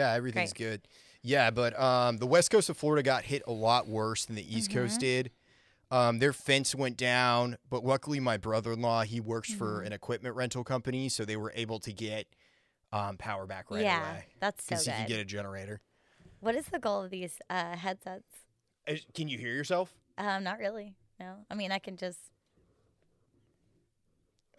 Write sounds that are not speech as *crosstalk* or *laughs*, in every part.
Yeah, everything's good. Yeah, but um, the west coast of Florida got hit a lot worse than the east coast Mhm. did. Um, their fence went down, but luckily my brother-in-law he works for Mhm. an equipment rental company, so they were able to get um, power back right yeah, away that's so because he good. could get a generator. What is the goal of these uh, headsets? Uh, Can you hear yourself? Um, not really. No, I mean I can just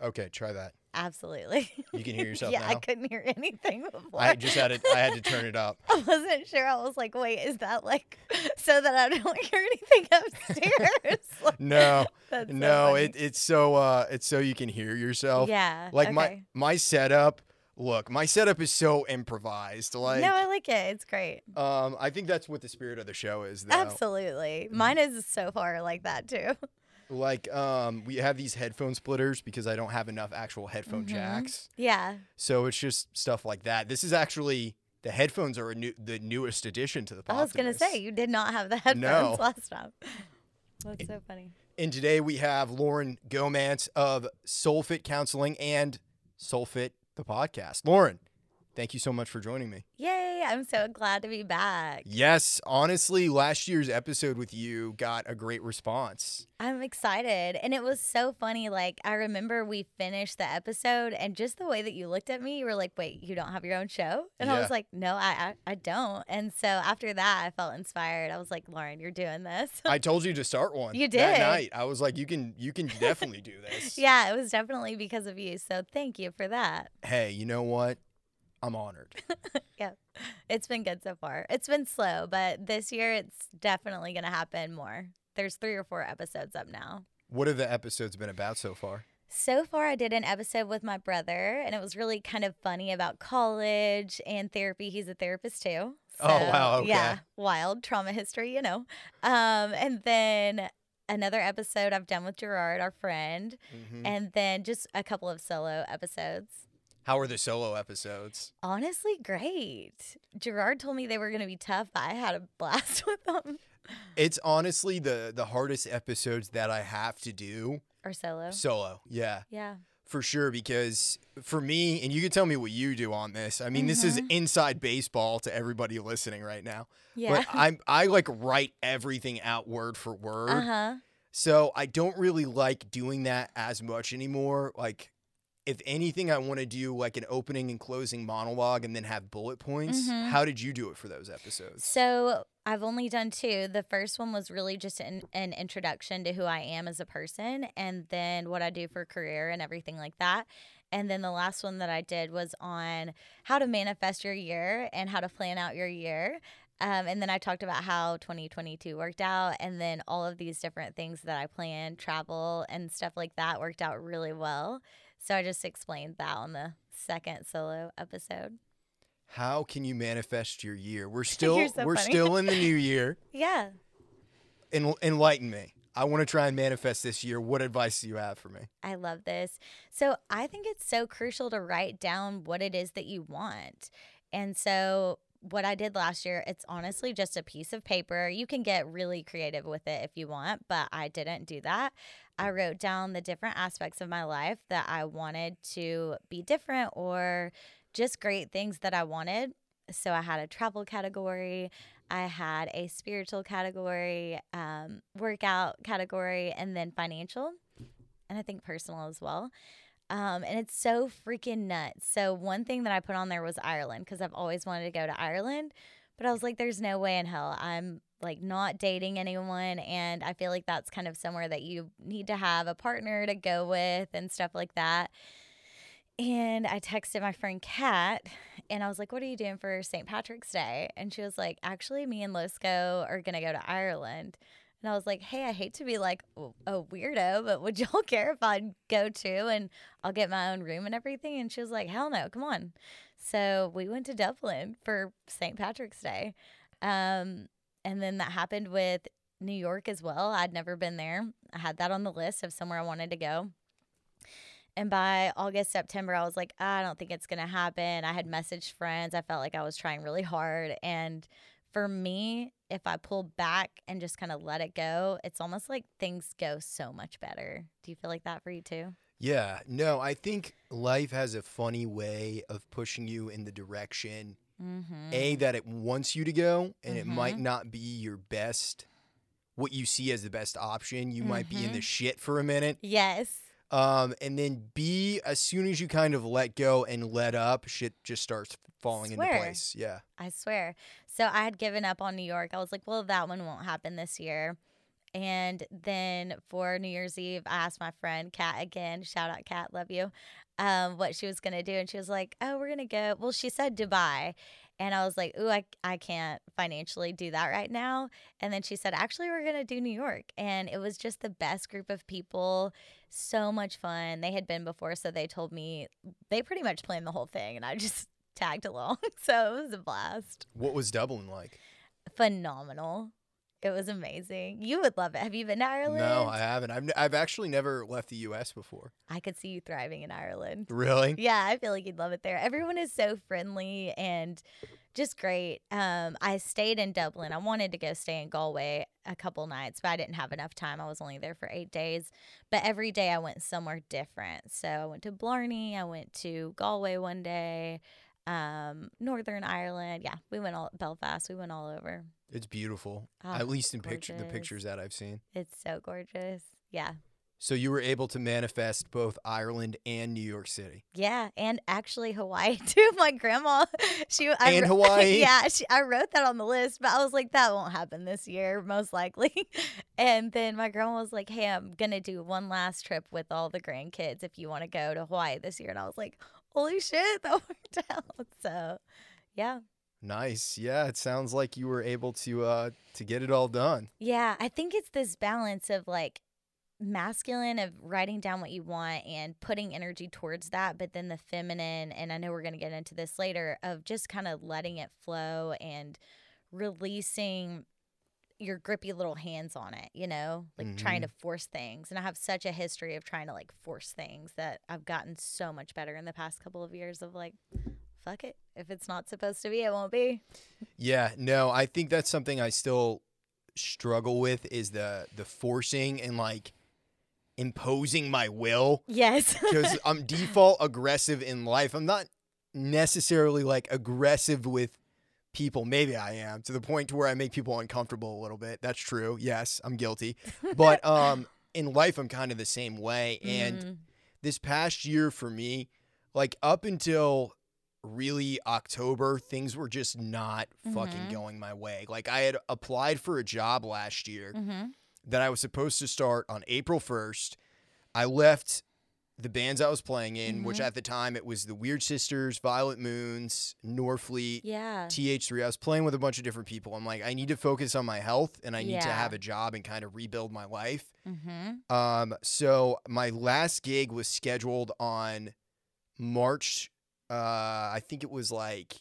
Okay, try that. Absolutely. You can hear *laughs* yourself yeah, I couldn't hear anything *laughs* before. I just had to I had to turn it up. *laughs* I wasn't sure. I was like, wait, is that like so that I don't hear anything upstairs? Like, No, so no, funny. it, it's so uh it's so you can hear yourself. yeah. Like my my setup. Look, my setup is so improvised. Like, no, I like it. It's great. um, I think that's what the spirit of the show is. Though. Absolutely. Mine is so far like that too. Like, um, we have these headphone splitters because I don't have enough actual headphone Mhm. jacks. Yeah. So it's just stuff like that. This is actually the headphones are a new, the newest addition to the. Podcast. I was gonna say you did not have the headphones No. *laughs* last time. That's so funny. And today we have Lauren Gomance of Soul Fit Counseling and Soul Fit the podcast. Lauren, thank you so much for joining me. Yay! I'm so glad to be back. Yes, honestly, last year's episode with you got a great response. I'm excited. And it was so funny. Like, I remember we finished the episode, and just the way that you looked at me, you were like, wait, you don't have your own show? And I was like, no, I, I, I don't. And so after that, I felt inspired. I was like, Lauren, you're doing this. I told you to start one. You did. that night. I was like, you can, you can definitely do *laughs* this. yeah, it was definitely because of you. So thank you for that. Hey, you know what? I'm honored. *laughs* Yeah. It's been good so far. It's been slow, but this year it's definitely going to happen more. There's three or four episodes up now. What have the episodes been about so far? So far, I did an episode with my brother, and it was really kind of funny about college and therapy. He's a therapist too. Oh, wow, So, Yeah, wild trauma history, you know. Um, and then another episode I've done with Gerard, our friend, Mhm. and then just a couple of solo episodes. How are the solo episodes? Honestly, great. Gerard told me they were going to be tough, but I had a blast *laughs* with them. It's honestly the the hardest episodes that I have to do Or solo. solo. Yeah, Yeah. for sure. Because for me, and you can tell me what you do on this. I mean, this is Mhm. inside baseball to everybody listening right now. Yeah. But I'm I like write everything out word for word. Uh huh. So I don't really like doing that as much anymore. Like, if anything, I want to do like an opening and closing monologue and then have bullet points. Mhm. How did you do it for those episodes? So I've only done two. The first one was really just an, an introduction to who I am as a person and then what I do for career and everything like that. And then the last one that I did was on how to manifest your year and how to plan out your year. Um, and then I talked about how 2022 worked out, and then all of these different things that I planned, travel and stuff like that, worked out really well. So I just explained that on the second solo episode. How can you manifest your year? We're *laughs* still so we're funny. still in the new year. *laughs* Yeah. En- enlighten me. I want to try and manifest this year. What advice do you have for me? I love this. So I think it's so crucial to write down what it is that you want. And so what I did last year, it's honestly just a piece of paper. You can get really creative with it if you want, but I didn't do that. I wrote down the different aspects of my life that I wanted to be different or just great things that I wanted. So I had a travel category, I had a spiritual category, um, workout category, and then financial, and I think personal as well. Um, and it's so freaking nuts. So one thing that I put on there was Ireland because I've always wanted to go to Ireland, but I was like, there's no way in hell I'm like not dating anyone, and I feel like that's kind of somewhere that you need to have a partner to go with and stuff like that. And I texted my friend Kat and I was like, What are you doing for St. Patrick's Day? And she was like, Actually, me and Losco are going to go to Ireland. And I was like, Hey, I hate to be like a weirdo, but would *laughs* y'all care if I'd go too and I'll get my own room and everything? And she was like, Hell no, come on. So we went to Dublin for St. Patrick's Day. Um, and then that happened with New York as well. I'd never been there. I had that on the list of somewhere I wanted to go. And by August, September, I was like, I don't think it's going to happen. I had messaged friends. I felt like I was trying really hard. And for me, if I pull back and just kind of let it go, it's almost like things go so much better. Do you feel like that for you too? Yeah, no, I think life has a funny way of pushing you in the direction Mm-hmm. A that it wants you to go and it might Mhm. not be your best what you see as the best option. You might be in the Mhm. shit for a minute. Yes. Um, and then B, as soon as you kind of let go and let up, shit just starts falling into place. Yeah. I swear. So I had given up on New York. I was like, well, that one won't happen this year. And then for New Year's Eve, I asked my friend Kat again, shout out Kat, love you, um, what she was going to do. And she was like, oh, we're going to go. Well, she said Dubai. And I was like, ooh, I, I can't financially do that right now. And then she said, actually, we're going to do New York. And it was just the best group of people. So much fun. They had been before. So they told me they pretty much planned the whole thing. And I just *laughs* tagged along. *laughs* So it was a blast. What was Dublin like? Phenomenal. It was amazing. You would love it. Have you been to Ireland? No, I haven't. I've, n- I've actually never left the U.S. before. I could see you thriving in Ireland. Really? Yeah, I feel like you'd love it there. Everyone is so friendly and just great. Um, I stayed in Dublin. I wanted to go stay in Galway a couple nights, but I didn't have enough time. I was only there for eight days. But every day I went somewhere different. So I went to Blarney. I went to Galway one day. Um, Northern Ireland. Yeah, we went all Belfast. We went all over. It's beautiful. Oh, At least in picture the pictures that I've seen. It's so gorgeous. Yeah. So you were able to manifest both Ireland and New York City. Yeah, and actually Hawaii *laughs* too. My grandma, *laughs* she I And *laughs* Hawaii? yeah, she, I wrote that on the list, but I was like, that won't happen this year, most likely. And then my grandma was like, hey, I'm gonna do one last trip with all the grandkids if you want to go to Hawaii this year. And I was like, holy shit, that *laughs* worked out. So, yeah, Nice. Yeah, it sounds like you were able to uh to get it all done. yeah. I think it's this balance of like masculine of writing down what you want and putting energy towards that but then the feminine and i know we're going to get into this later of just kind of letting it flow and releasing your grippy little hands on it you know like trying to mm-hmm. force things and i have such a history of trying to like force things that i've gotten so much better in the past couple of years of like fuck it. If it's not supposed to be it won't be. Yeah, no, I think that's something I still struggle with is the the forcing and like imposing my will yes. because *laughs* I'm default aggressive in life. I'm not necessarily like aggressive with people. Maybe I am to the point to where I make people uncomfortable a little bit. That's true. Yes, I'm guilty. *laughs* But um in life I'm kind of the same way and Mhm. this past year for me, like up until really October, things were just not fucking Mhm. going my way. Like I had applied for a job last year Mhm. that I was supposed to start on April 1st. I left the bands I was playing in, which Mhm. at the time it was the Weird Sisters, Violet Moons, Norfleet, yeah TH3. I was playing with a bunch of different people. I'm like, I need to focus on my health and I need to have a job and kind of rebuild my life. mm-hmm. Um, so my last gig was scheduled on March. Uh, I think it was like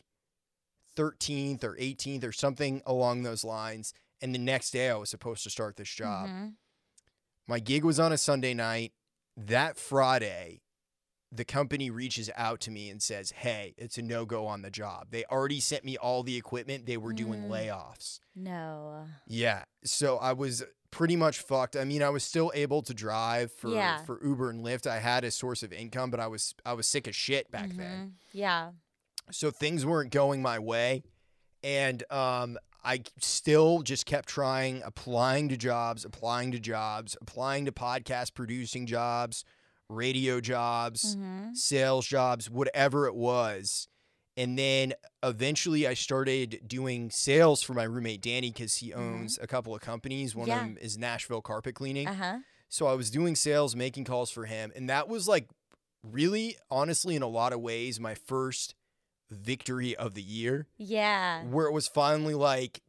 13th or 18th or something along those lines. And the next day I was supposed to start this job. Mhm. My gig was on a Sunday night. That Friday, the company reaches out to me and says, Hey, it's a no go on the job. They already sent me all the equipment. They were doing Mm. layoffs. no Yeah. So I was pretty much fucked. I mean, I was still able to drive for Yeah. for Uber and Lyft. I had a source of income, but I was I was sick as shit back then. Mhm. Yeah. So things weren't going my way. And um I still just kept trying, applying to jobs, applying to jobs, applying to podcast producing jobs, radio jobs, Mhm. sales jobs, whatever it was. And then eventually I started doing sales for my roommate Danny because he owns a couple of companies. One Mm-hmm. Yeah. of them is Nashville Carpet Cleaning. Uh huh. So I was doing sales, making calls for him. And that was like really, honestly, in a lot of ways, my first victory of the year Yeah. where it was finally like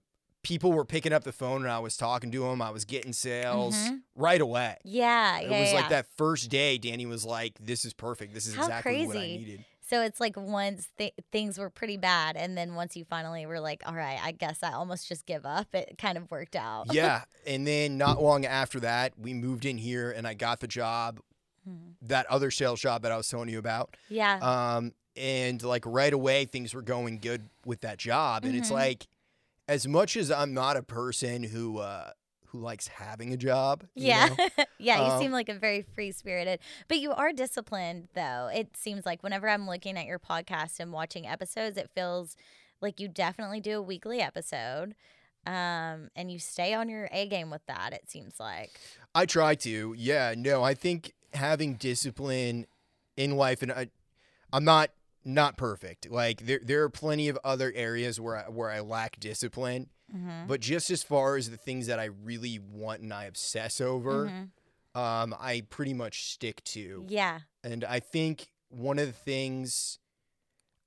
people were picking up the phone and I was talking to them. I was getting sales Mhm. right away. Yeah. It yeah. was yeah. like that first day, Danny was like, This is perfect. This is How exactly what I crazy. needed. So it's like once th- things were pretty bad, and then once you finally were like, "All right, I guess I almost just give up," it kind of worked out. yeah. *laughs* And then not long after that, we moved in here and I got the job, Mhm. that other sales job that I was telling you about. Yeah. Um, and like right away, things were going good with that job. And it's Mhm. like, as much as I'm not a person who, uh, who likes having a job, you yeah. know, *laughs* yeah. You Um, seem like a very free spirited, but you are disciplined, though. It seems like whenever I'm looking at your podcast and watching episodes, it feels like you definitely do a weekly episode. Um, and you stay on your A game with that, it seems like. I try to. Yeah, no, I think having discipline in life and I, I'm not not perfect. Like there there are plenty of other areas where I, where I lack discipline, Mm-hmm. but just as far as the things that I really want and I obsess over, Mm-hmm. um I pretty much stick to. Yeah. And I think one of the things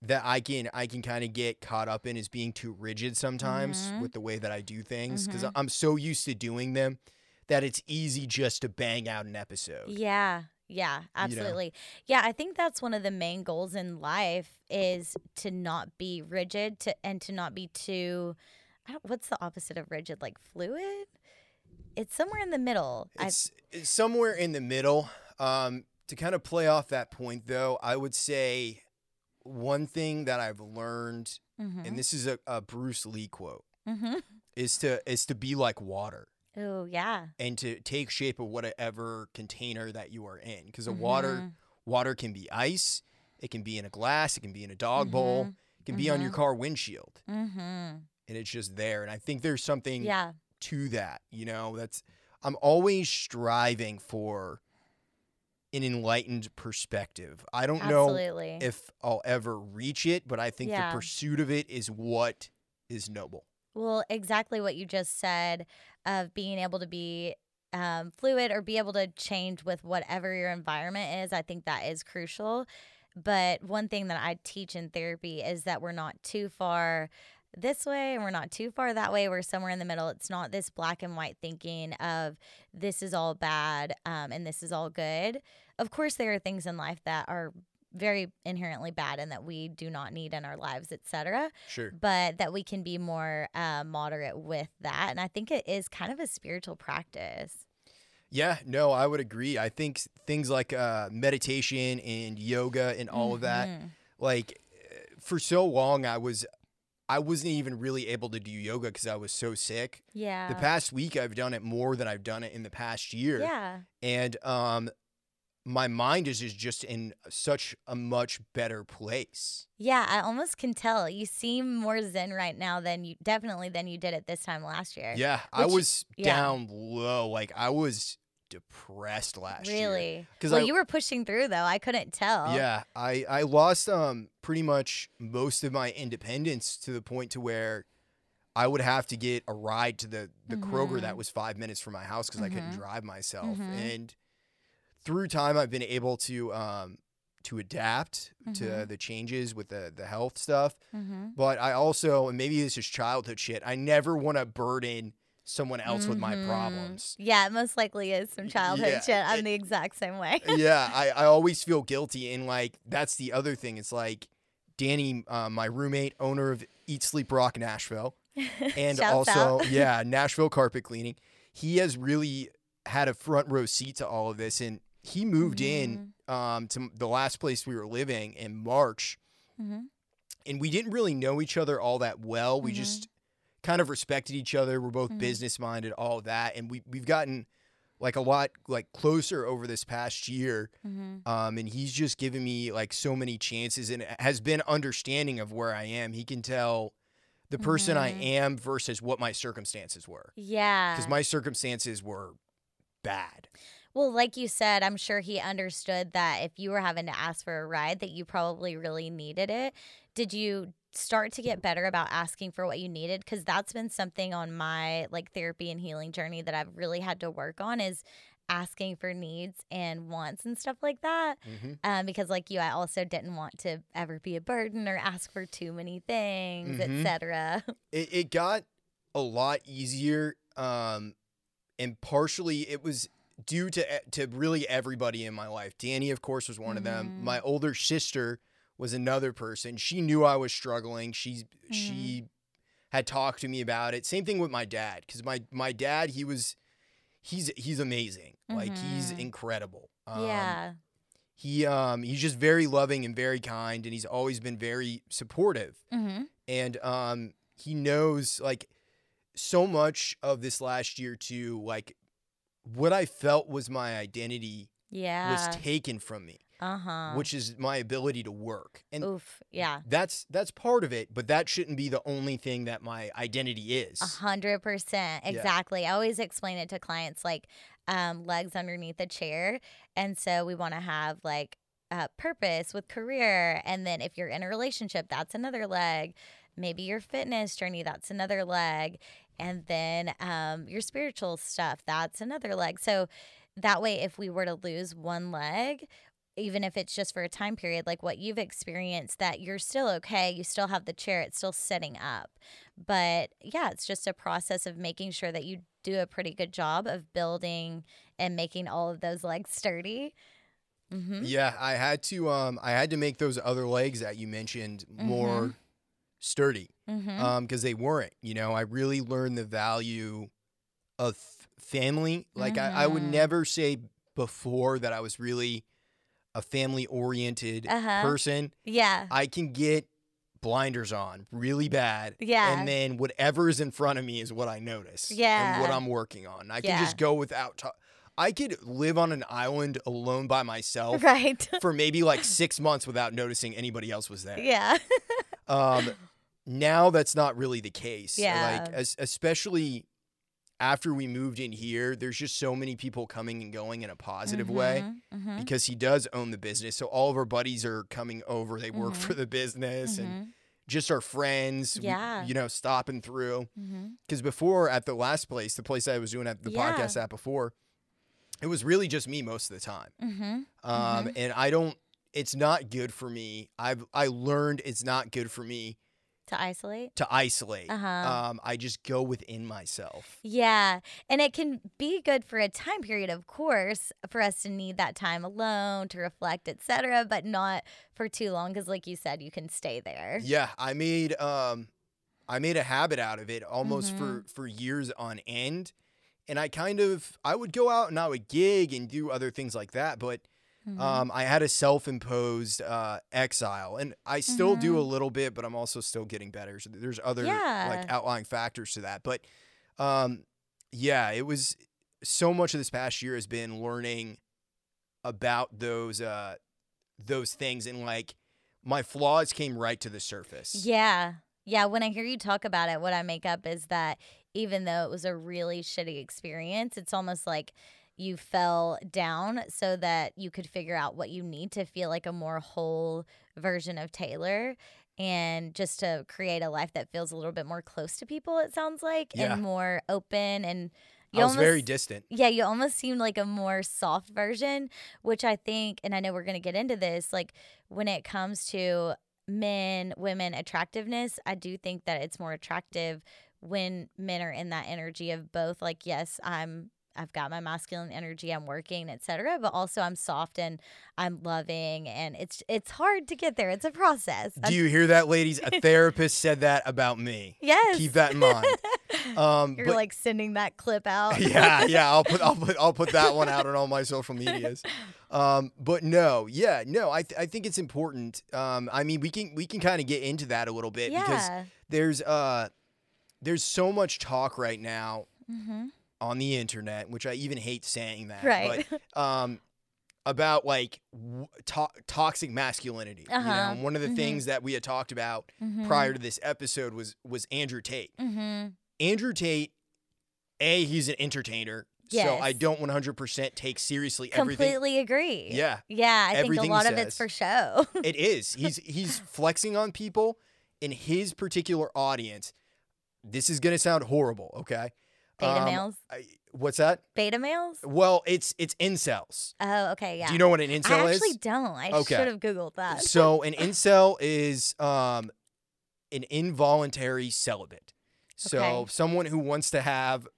that I can I can kind of get caught up in is being too rigid sometimes Mhm. with the way that I do things because Mhm. I'm so used to doing them that it's easy just to bang out an episode. Yeah. Yeah, absolutely. Yeah, I think that's one of the main goals in life is to not be rigid to and to not be too what's the opposite of rigid? Like fluid? It's somewhere in the middle. It's, it's somewhere in the middle. Um, to kind of play off that point, though, I would say one thing that I've learned, mm-hmm. and this is a, a Bruce Lee quote, mm-hmm. is to is to be like water Oh, yeah. and to take shape of whatever container that you are in. Because a water water can be ice, it can be in a glass, it can be in a dog bowl, it can be on your mhm. car windshield, Mm-hmm. and it's just there. And I think there's something Yeah. to that. You know, that's I'm always striving for an enlightened perspective. I don't know if I'll ever reach it, but I think Yeah. the pursuit of it is what is noble. Well, exactly what you just said of being able to be um, fluid or be able to change with whatever your environment is. I think that is crucial. But one thing that I teach in therapy is that we're not too far this way and we're not too far that way. We're somewhere in the middle. It's not this black and white thinking of this is all bad um, and this is all good. Of course, there are things in life that are very inherently bad and that we do not need in our lives, etc Sure. but that we can be more uh, moderate with that. And I think it is kind of a spiritual practice. Yeah, no, I would agree. I think things like uh, meditation and yoga and all of that, Mhm. like uh, for so long, I was, I wasn't even really able to do yoga because I was so sick. Yeah. The past week, I've done it more than I've done it in the past year. Yeah. and um my mind is just just in such a much better place Yeah. I almost can tell. You seem more zen right now than you definitely than you did at this time last year. yeah i was yeah. down low like i was depressed last year Really? 'Cause well, I- you were pushing through though. I couldn't tell. yeah i i lost um pretty much most of my independence to the point to where I would have to get a ride to the the Kroger that Mhm. was five minutes from my house because I couldn't Mhm. drive myself. Mhm. And through time, I've been able to um, to adapt to Mhm. the changes with the the health stuff. Mm-hmm. But I also, and maybe this is childhood shit, I never want to burden someone else with my Mhm. problems. Yeah, it most likely is some childhood Yeah, shit. I'm it- the exact same way. *laughs* yeah, I, *laughs* I always feel guilty. And like, that's the other thing. It's like Danny, uh, my roommate, owner of Eat Sleep Rock Nashville, *laughs* and also, yeah, Nashville Carpet Cleaning. He has really had a front row seat to all of this. And he moved in Mm-hmm. um, to the last place we were living in March. Mhm. and we didn't really know each other all that well. We Mhm. just kind of respected each other. We're both Mhm. business minded, all that, and we we've gotten like a lot like closer over this past year. Mhm. Um, and he's just given me like so many chances and has been understanding of where I am. He can tell the person I Mhm. am versus what my circumstances were, Yeah. because my circumstances were bad. Well, like you said, I'm sure he understood that if you were having to ask for a ride, that you probably really needed it. Did you start to get better about asking for what you needed? Because that's been something on my like therapy and healing journey that I've really had to work on is asking for needs and wants and stuff like that. Mm-hmm. Um, because like you, I also didn't want to ever be a burden or ask for too many things, Mhm. etc. *laughs* it, it got a lot easier um and partially it was due to e- to really everybody in my life. Danny of course was one of them. My older sister was another person. She knew i was struggling. She Mm-hmm. she had talked to me about it. Same thing with my dad because my my dad he was he's he's amazing. Like he's Mhm. incredible. Um, yeah. he um he's just very loving and very kind and he's always been very supportive. Mm-hmm. and um he knows like so much of this last year too like what i felt was my identity Yeah. was taken from me Uh huh. which is my ability to work. And Oof. Yeah. that's that's part of it, but that shouldn't be the only thing that my identity is. A hundred percent. Exactly. I always explain it to clients like um, legs underneath a chair. And so we want to have like uh, purpose with career. And then if you're in a relationship, that's another leg. Maybe your fitness journey, that's another leg. And then um, your spiritual stuff, that's another leg. So that way, if we were to lose one leg, even if it's just for a time period, like what you've experienced, that you're still okay. You still have the chair, it's still setting up. But yeah, it's just a process of making sure that you do a pretty good job of building and making all of those legs sturdy. Mm-hmm. Yeah, I had to um I had to make those other legs that you mentioned more sturdy Mm-hmm. um because they weren't, you know. I really learned the value of family. Like I, I would Mhm. never say before that I was really a family oriented Uh-huh. person. yeah. I can get blinders on really bad. Yeah. And then whatever is in front of me is what I notice. Yeah, and what I'm working on. I can Yeah. just go without I could live on an island alone by myself *laughs* Right. for maybe like six months without noticing anybody else was there. yeah. *laughs* Um, now that's not really the case. Yeah. Like, as, especially after we moved in here, there's just so many people coming and going in a positive way Mm-hmm. because he does own the business. So all of our buddies are coming over. They work Mhm. for the business and Mm-hmm. just our friends, we- Yeah. you know, stopping through. Mm-hmm. Because before at the last place, the place I was doing at the Yeah. podcast at before, it was really just me most of the time. Mm-hmm. Um, and I don't. It's not good for me. I've I learned it's not good for me To isolate. to isolate. Uh-huh. Um, I just go within myself. Yeah. And it can be good for a time period, of course, for us to need that time alone to reflect, etc., but not for too long because like you said, you can stay there. Yeah, I made um, I made a habit out of it almost Mm-hmm. for for years on end, and I kind of I would go out and I would gig and do other things like that, but. Mhm. Um, I had a self-imposed uh, exile, and I still do a Mhm. little bit, but I'm also still getting better. So there's other Yeah. like outlying factors to that. But um, yeah, it was so much of this past year has been learning about those uh, those things, and like my flaws came right to the surface. Yeah. Yeah. When I hear you talk about it, what I make up is that even though it was a really shitty experience, it's almost like you fell down so that you could figure out what you need to feel like a more whole version of Taylor and just to create a life that feels a little bit more close to people, it sounds like, Yeah. and more open. And you I was very distant. yeah, you almost seemed like a more soft version, which I think, and I know we're going to get into this, like when it comes to men, women attractiveness, I do think that it's more attractive when men are in that energy of both, like, yes, I'm. I've got my masculine energy, I'm working, etc. But also I'm soft and I'm loving and it's it's hard to get there. It's a process. Do you hear that, ladies? A therapist said that about me. yes. Keep that in mind. *laughs* Um, You're but- like sending that clip out. *laughs* yeah, *laughs* yeah. I'll put I'll put I'll put that one out on all my social medias. Um, but no, yeah, no. I th- I think it's important. Um, I mean, we can we can kind of get into that a little bit because there's uh there's so much talk right now hmm on the internet, which I even hate saying that. Right. But *laughs* um, about like to- toxic masculinity. You know, Uh-huh. and one of the Mhm. things that we had talked about Mhm. prior to this episode was was Andrew Tate. Mhm. Andrew Tate, a he's an entertainer, so I don't 100% take seriously everything. Completely agree. Yeah, Yeah, I think Everything a lot of it's for show. *laughs* it is. He's he's flexing on people in his particular audience. This is gonna sound horrible, okay? Beta Um, males. I, what's that? Beta males? Well, it's it's incels. Oh, okay, yeah. Do you know what an incel is? I actually don't. I Okay. should have Googled that. So *laughs* an incel is um an involuntary celibate. So Okay. someone who wants to have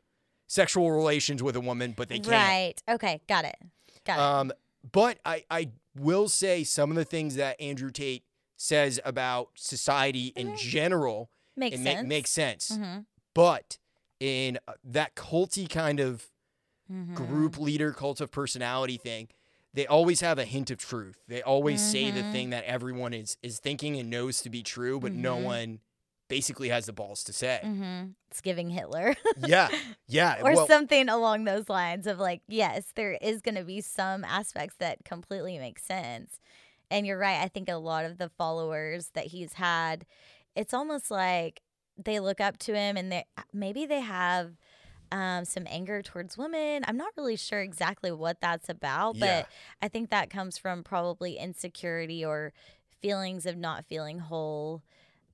sexual relations with a woman, but they can't. Right. Okay, got it. Got it. Um, but I, I will say some of the things that Andrew Tate says about society in Mhm. general. Makes sense. ma- makes sense. hmm But in uh, that culty kind of Mm-hmm. group leader, cult of personality thing, they always have a hint of truth. They always say the Mhm. thing that everyone is is thinking and knows to be true, but no Mhm. one basically has the balls to say. Mm-hmm. It's giving Hitler. *laughs* yeah, yeah, or well, something along those lines of like, yes, there is going to be some aspects that completely make sense. And you're right. I think a lot of the followers that he's had, it's almost like they look up to him and they maybe they have um, some anger towards women. I'm not really sure exactly what that's about, but Yeah. I think that comes from probably insecurity or feelings of not feeling whole,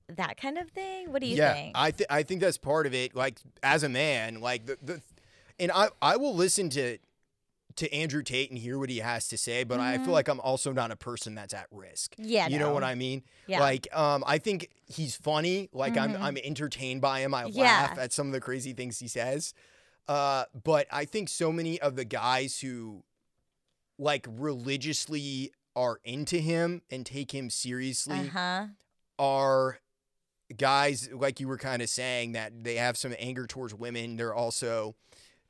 that kind of thing. What do you yeah, think? I think I think that's part of it. Like as a man, like the, the and I I will listen to to Andrew Tate and hear what he has to say, but I Mhm. feel like I'm also not a person that's at risk. yeah, You know what I mean? Yeah. Like, um, I think he's funny. Like, I'm Mhm. I'm entertained by him. I Yeah. laugh at some of the crazy things he says. Uh, but I think so many of the guys who like religiously are into him and take him seriously Uh huh. are guys like you were kind of saying that they have some anger towards women. They're also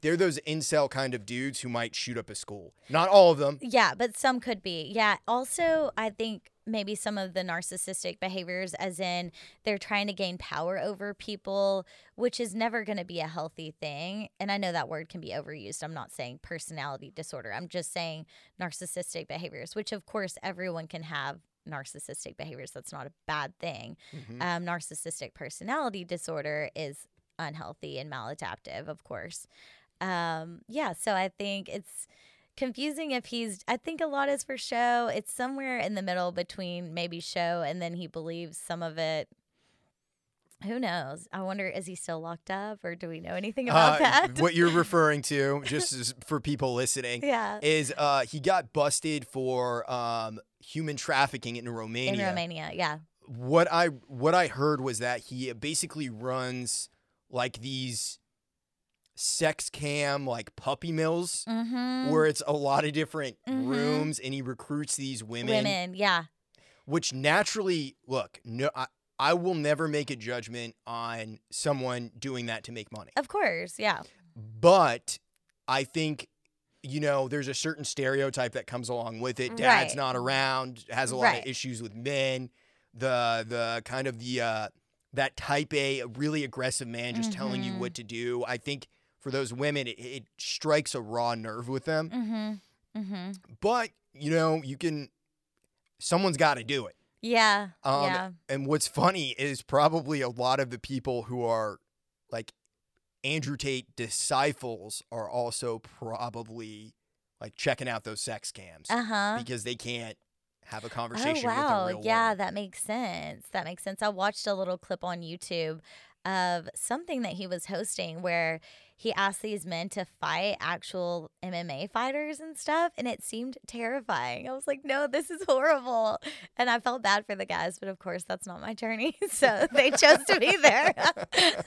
they're those incel kind of dudes who might shoot up a school. Not all of them. Yeah, but some could be. Yeah. Also, I think maybe some of the narcissistic behaviors, as in they're trying to gain power over people, which is never going to be a healthy thing. And I know that word can be overused. I'm not saying personality disorder, I'm just saying narcissistic behaviors, which of course everyone can have narcissistic behaviors. That's not a bad thing. Mhm. Um, narcissistic personality disorder is unhealthy and maladaptive, of course. Um, yeah, so I think it's confusing if he's I think a lot is for show. It's somewhere in the middle between maybe show and then he believes some of it. Who knows? I wonder is he still locked up or do we know anything about Uh, that? what you're *laughs* referring to, just as for people listening, yeah. is uh, he got busted for um, human trafficking in Romania. In Romania, yeah. What I what I heard was that he basically runs like these sex cam like puppy mills Mm-hmm. where it's a lot of different Mhm. rooms and he recruits these Women, women yeah. which naturally look no I, I will never make a judgment on someone doing that to make money Of course, yeah. but i think you know there's a certain stereotype that comes along with it dad's Right. not around has a lot Right. of issues with men the the kind of the uh that type a really aggressive man just telling you Mhm. what to do i think for those women it, it strikes a raw nerve with them Mm-hmm. Mm-hmm. but you know you can someone's got to do it Yeah. Um, yeah. And what's funny is probably a lot of the people who are like Andrew Tate disciples are also probably like checking out those sex cams Uh-huh. because they can't have a Oh conversation wow. with a real yeah, woman. that makes sense. That makes sense. I watched a little clip on YouTube of something that he was hosting where he asked these men to fight actual MMA fighters and stuff and it seemed terrifying. I was like, "No, this is horrible." And I felt bad for the guys, but of course that's not my journey. *laughs* So they chose to be there. *laughs*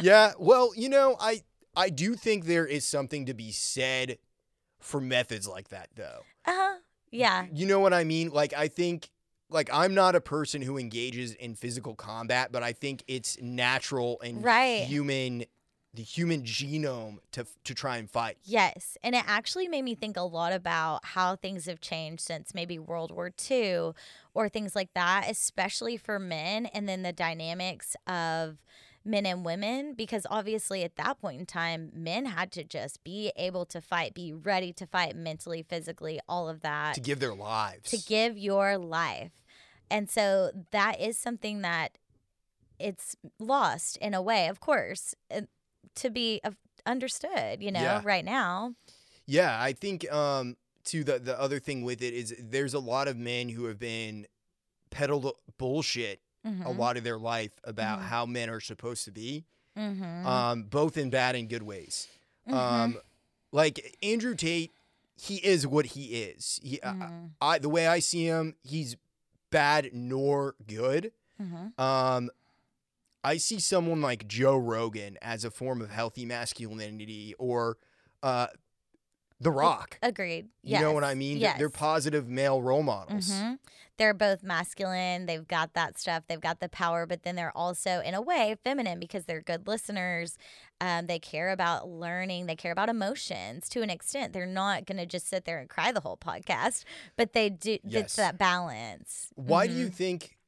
Yeah, well, you know, I I do think there is something to be said for methods like that though. uh-huh. Yeah. You know what I mean? Like I think like I'm not a person who engages in physical combat, but I think it's natural and Right. human the human genome to to try and fight. Yes. And it actually made me think a lot about how things have changed since maybe World War II or things like that, especially for men, and then the dynamics of men and women. Because obviously, at that point in time, men had to just be able to fight, be ready to fight mentally, physically, all of that to give their lives. to give your life. And so that is something that it's lost in a way, of course, to be understood, you know, Yeah. right now. Yeah, I think um to the the other thing with it is there's a lot of men who have been peddled bullshit a Mhm. lot of their life about Mhm. how men are supposed to be, Mhm. um, both in bad and good ways. Mhm. Um, like Andrew Tate, he is what he is. He, I-. I, the way I see him, he's bad nor good. Mhm. Um, I see someone like Joe Rogan as a form of healthy masculinity, or uh, The Rock. Agreed. You know what I mean? They're- Yes. They're positive male role models. Mhm. They're both masculine. They've got that stuff. They've got the power, but then they're also, in a way, feminine because they're good listeners. Um, they care about learning. They care about emotions to an extent. They're not going to just sit there and cry the whole podcast, but they do. Yes. It's that balance. Why do you Mhm. think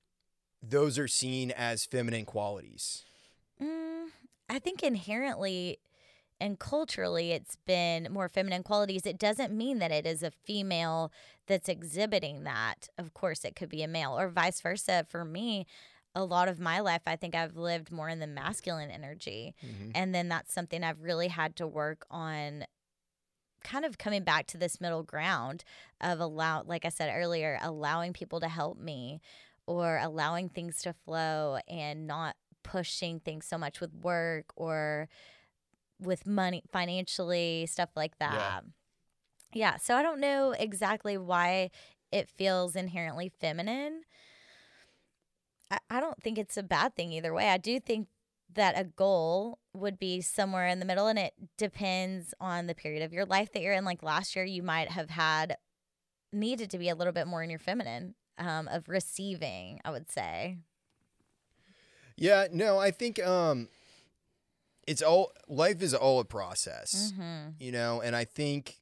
those are seen as feminine qualities. Mm, I think inherently and culturally it's been more feminine qualities. It doesn't mean that it is a female that's exhibiting that. Of course, it could be a male or vice versa. For me, a lot of my life, I think I've lived more in the masculine energy. Mhm. And then that's something I've really had to work on kind of coming back to this middle ground of allow like I said earlier, allowing people to help me or allowing things to flow and not pushing things so much with work or with money financially, stuff like that. Yeah. so I don't know exactly why it feels inherently feminine. I, I don't think it's a bad thing either way. I do think that a goal would be somewhere in the middle and it depends on the period of your life that you're in. Like last year, you might have had needed to be a little bit more in your feminine um, of receiving, I would say. Yeah, no, I think um it's all life is all a process, Mm-hmm. you know, and I think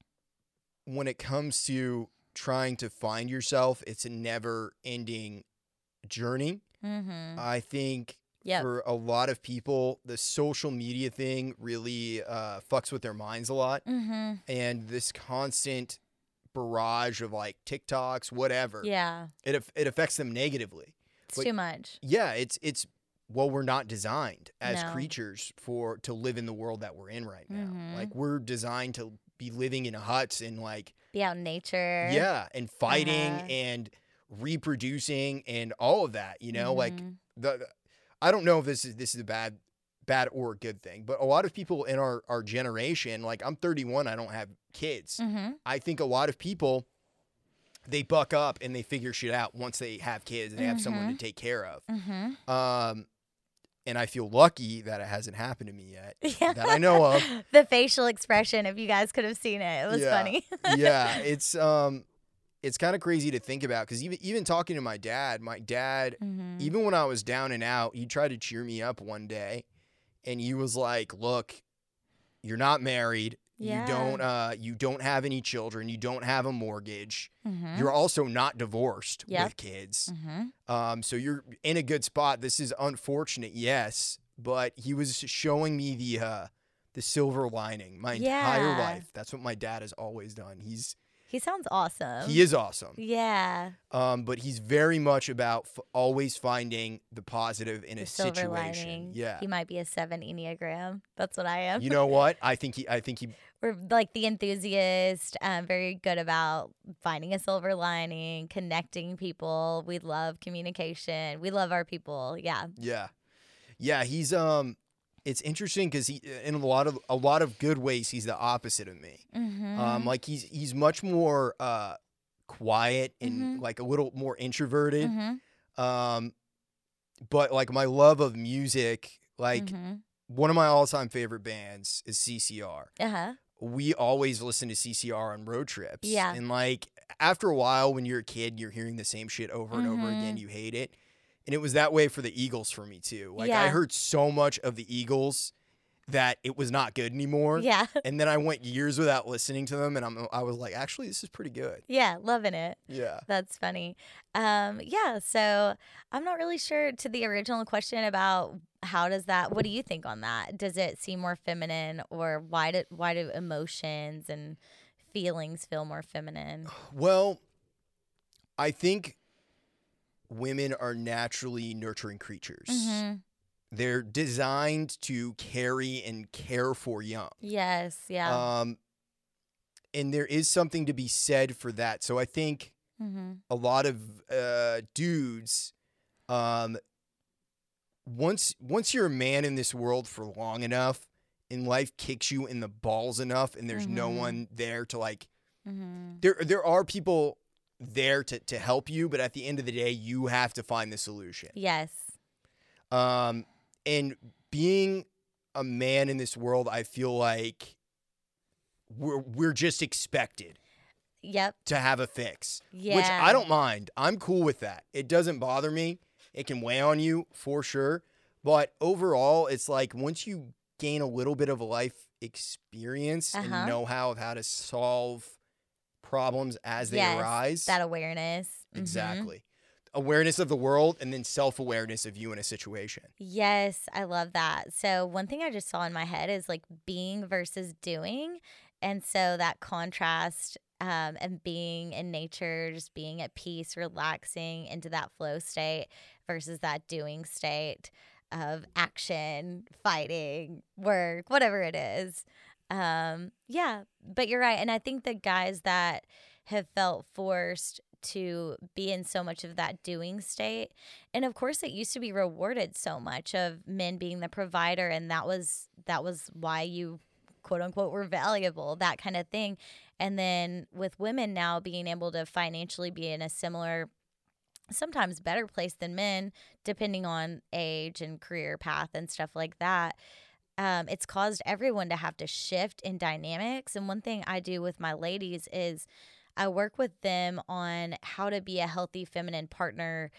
when it comes to trying to find yourself, it's a never-ending journey. Mm-hmm. I think Yep. for a lot of people, the social media thing really uh, fucks with their minds a lot, Mm-hmm. and this constant barrage of like TikToks, whatever, Yeah. it it affects them negatively. It's Like- too much. Yeah, it's it's well, we're not designed as No. creatures for to live in the world that we're in right now. Mhm. Like we're designed to be living in huts and like Be out in nature. yeah, and fighting Uh-huh. and reproducing and all of that. You know, like Mhm. the, the- I don't know if this is this is a bad bad or a good thing, but a lot of people in our our generation, like I'm 31, I don't have kids. Mhm. I think a lot of people they buck up and they figure shit out once they have kids and they have someone to take care of. Mhm. Um, and I feel lucky that it hasn't happened to me yet. *laughs* Yeah. That I know of. *laughs* the facial expression, if you guys could have seen it, it was Yeah. funny. *laughs* yeah, it's um, it's kind of crazy to think about because even even talking to my dad, my dad, Mhm. even when I was down and out, he tried to cheer me up one day, and he was like, "Look, you're not married. Yeah. You don't uh, you don't have any children. You don't have a mortgage. Mhm. You're also not divorced Yep. with kids. Mhm. Um, so you're in a good spot. This is unfortunate, yes, but he was showing me the uh, the silver lining my entire life. That's what my dad has always done. He's He sounds awesome. he is awesome. Yeah. Um, but he's very much about f- always finding the positive in The a silver situation. lining. Yeah. He might be a seven Enneagram. That's what I am. You know what? *laughs* I think he. I think he. We're like the enthusiast, um, very good about finding a silver lining, connecting people. We love communication. We love our people. Yeah. Yeah, yeah. He's um. It's interesting because he, in a lot of a lot of good ways, he's the opposite of me. Mm-hmm. Um, like he's he's much more uh quiet and Mhm. like a little more introverted. mm-hmm. Um, but like my love of music, like mm-hmm. one of my all-time favorite bands is CCR. uh-huh. We always listen to CCR on road trips. Yeah. And like after a while, when you're a kid, you're hearing the same shit over and over again. Mhm. You hate it. And it was that way for the Eagles for me too. Like I heard so much of the Eagles that it was not good anymore. Yeah. *laughs* And then I went years without listening to them, and I'm I was like, actually, this is pretty good. Yeah. Loving it. Yeah. That's funny. Um, yeah, so I'm not really sure to the original question about how does that what do you think on that? Does it seem more feminine or why do why do emotions and feelings feel more feminine? Well, I think women are naturally nurturing creatures. Mhm. They're designed to carry and care for young. Yes, yeah. Um, and there is something to be said for that. So I think mhm. a lot of uh, dudes, um, once once you're a man in this world for long enough, and life kicks you in the balls enough, and there's no Mhm. one there to like Mhm. there there are people there to to help you, but at the end of the day, you have to find the solution. Yes. Um, and being a man in this world, I feel like we're we're just expected Yep. to have a fix, Yeah. which I don't mind. I'm cool with that. It doesn't bother me. It can weigh on you for sure, but overall, it's like once you gain a little bit of a life experience Uh-huh. and know how of how to solve problems as they Yes, arise. That awareness. Mhm. Exactly. awareness of the world and then self-awareness of you in a situation. Yes, I love that. So, one thing I just saw in my head is like being versus doing. And so, that contrast um, and being in nature, just being at peace, relaxing into that flow state versus that doing state of action, fighting, work, whatever it is. Um, yeah, but you're right. And I think the guys that have felt forced to be in so much of that doing state. And of course it used to be rewarded so much of men being the provider and that was that was why you quote unquote were valuable, that kind of thing. And then with women now being able to financially be in a similar sometimes better place than men depending on age and career path and stuff like that. Um, it's caused everyone to have to shift in dynamics. And one thing I do with my ladies is I work with them on how to be a healthy feminine partner,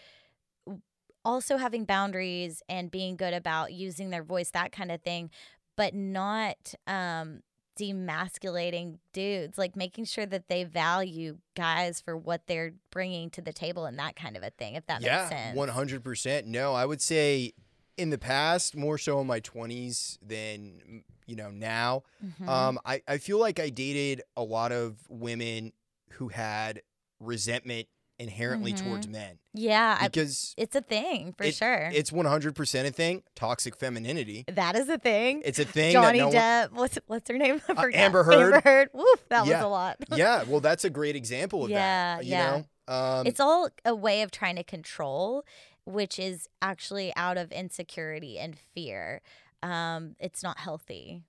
also having boundaries and being good about using their voice, that kind of thing, but not um, demasculating dudes, like making sure that they value guys for what they're bringing to the table and that kind of a thing, if that yeah, makes sense. One hundred percent. No, I would say in the past, more so in my twenties than you know now. Mhm. Um, I, I feel like I dated a lot of women who had resentment inherently towards men yeah, I, because it's a thing for it- sure. it's 100% a thing toxic femininity that is a thing. it's a thing Johnny that no one, Depp, what's what's her name? *laughs* I forgot. Amber Heard. Amber Heard. Woof, that Yeah. was a lot. *laughs* yeah well that's a great example of Yeah, that you yeah. know um, it's all a way of trying to control, which is actually out of insecurity and fear. Um, it's not healthy.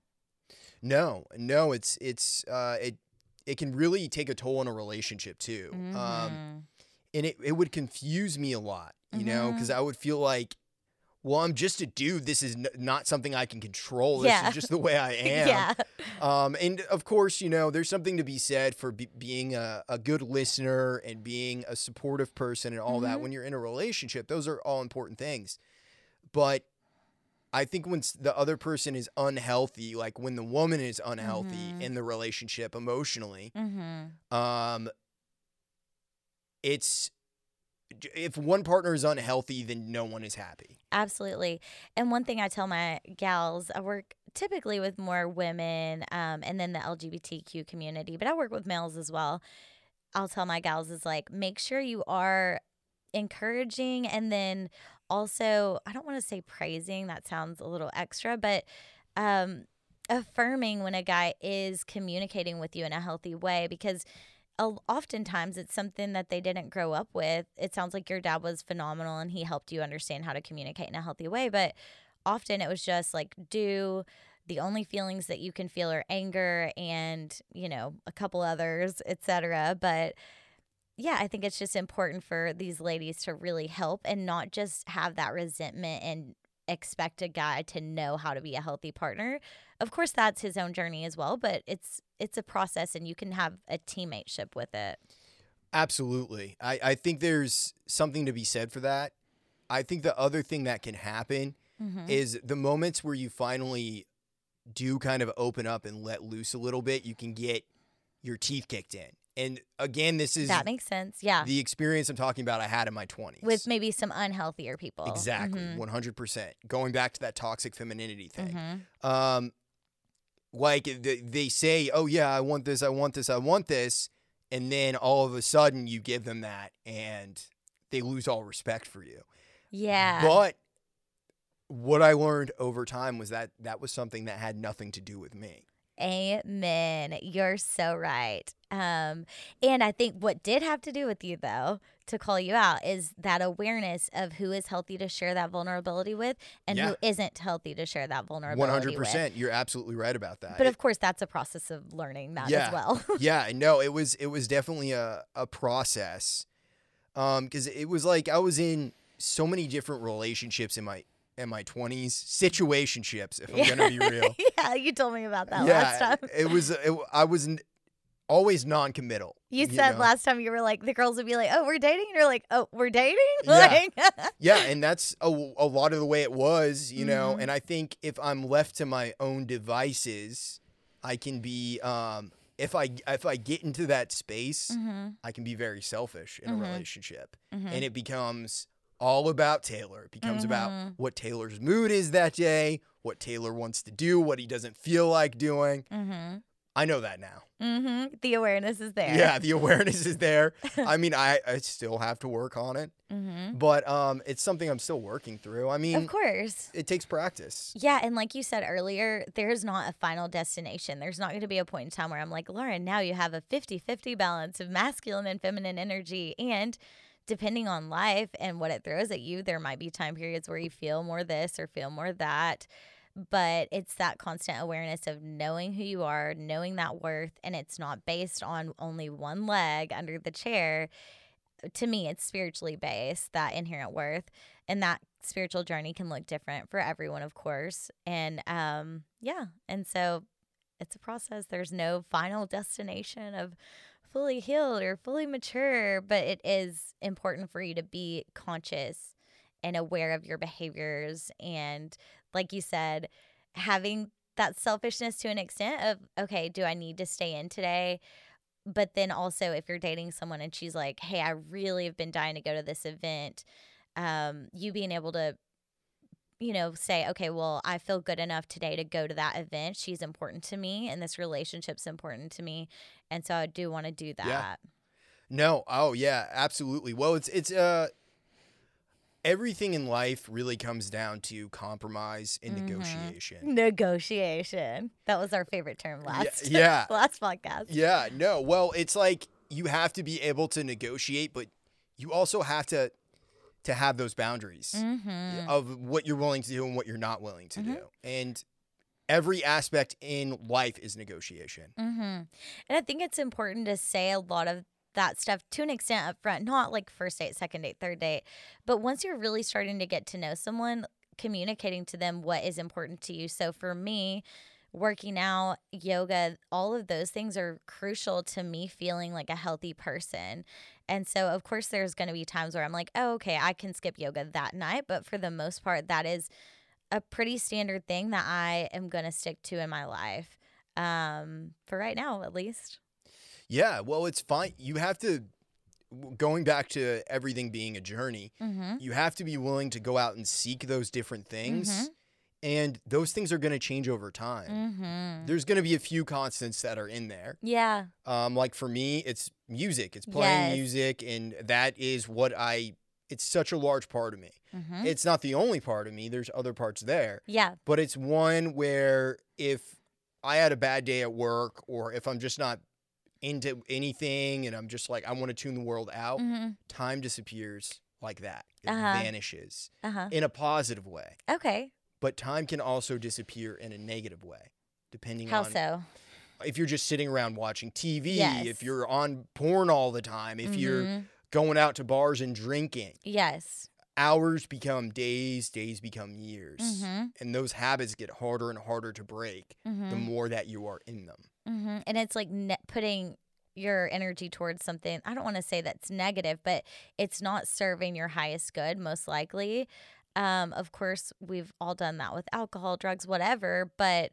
no no it's it's uh it it can really take a toll on a relationship too um Mhm. And it, it would confuse me a lot you know Mhm. because i would feel like well i'm just a dude this is n- not something i can control this Yeah. is just the way i *laughs* am yeah. Um, and of course, you know, there's something to be said for be- being a, a good listener and being a supportive person and all that Mhm. when you're in a relationship. Those are all important things. But I think when the other person is unhealthy, like when the woman is unhealthy Mhm. in the relationship emotionally, Mm-hmm. um, it's if one partner is unhealthy, then no one is happy. Absolutely. And one thing I tell my gals, I work typically with more women um, and then the LGBTQ community, but I work with males as well. I'll tell my gals is like, make sure you are encouraging and then also, I don't want to say praising, that sounds a little extra, but um, affirming when a guy is communicating with you in a healthy way because oftentimes it's something that they didn't grow up with. It sounds like your dad was phenomenal and he helped you understand how to communicate in a healthy way, but often it was just like do the only feelings that you can feel are anger and, you know, a couple others, etc. But yeah, I think it's just important for these ladies to really help and not just have that resentment and expect a guy to know how to be a healthy partner. Of course that's his own journey as well, but it's it's a process and you can have a teammateship with it. Absolutely. I, I think there's something to be said for that. I think the other thing that can happen Mhm. is the moments where you finally do kind of open up and let loose a little bit, you can get your teeth kicked in. And again, this is That makes sense. Yeah. the experience I'm talking about I had in my 20s. With maybe some unhealthier people. exactly, Mhm. 100%. Going back to that toxic femininity thing. Mhm. Um like they say, "Oh yeah, I want this, I want this, I want this." And then all of a sudden you give them that and they lose all respect for you. Yeah. But what I learned over time was that that was something that had nothing to do with me. Amen. You're so right. Um, and I think what did have to do with you, though, to call you out is that awareness of who is healthy to share that vulnerability with and Yeah. who isn't healthy to share that vulnerability One hundred with. percent. You're absolutely right about that. But It- of course, that's a process of learning that Yeah. as well. *laughs* yeah, no, it was it was definitely a a process. Um, because it was like I was in so many different relationships in my in my twenties, situationships. If I'm gonna be real, *laughs* yeah, you told me about that last yeah, time. it was. It, I was n- always non-committal. You said know? last time you were like, the girls would be like, oh, we're dating. And you're like, oh, we're dating? *laughs* Yeah. Like, *laughs* Yeah, and that's a, a lot of the way it was, you know. Mhm. And I think if I'm left to my own devices, I can be um, if I if I get into that space, Mm-hmm. I can be very selfish in Mhm. a relationship, Mm-hmm. and it becomes all about Taylor. It becomes about Mhm. what Taylor's mood is that day, what Taylor wants to do, what he doesn't feel like doing. mm-hmm. I know that now. Mm-hmm. The awareness is there. Yeah, the awareness is there. *laughs* I mean, I, I still have to work on it, Mm-hmm. but um, it's something I'm still working through. I mean, Of course. it takes practice. Yeah, and like you said earlier, there's not a final destination. There's not going to be a point in time where I'm like, Lauren, now you have a 50 50 balance of masculine and feminine energy. And depending on life and what it throws at you, there might be time periods where you feel more this or feel more that. But it's that constant awareness of knowing who you are, knowing that worth, and it's not based on only one leg under the chair. To me, it's spiritually based, that inherent worth and that spiritual journey can look different for everyone of course and um yeah and so it's a process there's no final destination of fully healed or fully mature but it is important for you to be conscious and aware of your behaviors and like you said having that selfishness to an extent of okay do i need to stay in today? But then also if you're dating someone and she's like hey i really have been dying to go to this event um, you being able to you know say okay well i feel good enough today to go to that event. She's important to me and this relationship's important to me and so i do want to do that No, oh yeah, absolutely. Well, it's it's uh everything in life really comes down to compromise and Mhm. negotiation. negotiation that was our favorite term last *laughs* yeah. last podcast Yeah, no. Well, it's like you have to be able to negotiate, but you also have to to have those boundaries mm-hmm. of what you're willing to do and what you're not willing to Mhm. do. And every aspect in life is negotiation. Mm-hmm. And I think it's important to say a lot of that stuff to an extent up front, not like first date, second date, third date, but once you're really starting to get to know someone, communicating to them what is important to you. So for me, working out, yoga, all of those things are crucial to me feeling like a healthy person. And so, of course, there's going to be times where I'm like, oh, okay, I can skip yoga that night. But for the most part, that is a pretty standard thing that I am going to stick to in my life um, for right now, at least. Yeah, well, it's fine. You have to going back to everything being a journey. Mm-hmm. You have to be willing to go out and seek those different things. Mhm. And those things are going to change over time. Mm-hmm. There's going to be a few constants that are in there. Yeah. Um, like for me, it's music. It's playing Yes. music, and that is what I. It's such a large part of me. Mm-hmm. It's not the only part of me. There's other parts there, Yeah. but it's one where if I had a bad day at work, or if I'm just not into anything, and I'm just like I want to tune the world out, Mm-hmm. time disappears like that. It Uh-huh. vanishes Uh huh. in a positive way, Okay. but time can also disappear in a negative way, depending How on so? if you're just sitting around watching TV, Yes. if you're on porn all the time, if you're Mhm. Going out to bars and drinking, Yes. hours become days, days become years. Mm-hmm. And those habits get harder and harder to break the Mm-hmm. more that you are in them. Mm-hmm. And it's like ne- putting your energy towards something. I don't want to say that's negative, but it's not serving your highest good, most likely. Um, of course, we've all done that with alcohol, drugs, whatever. But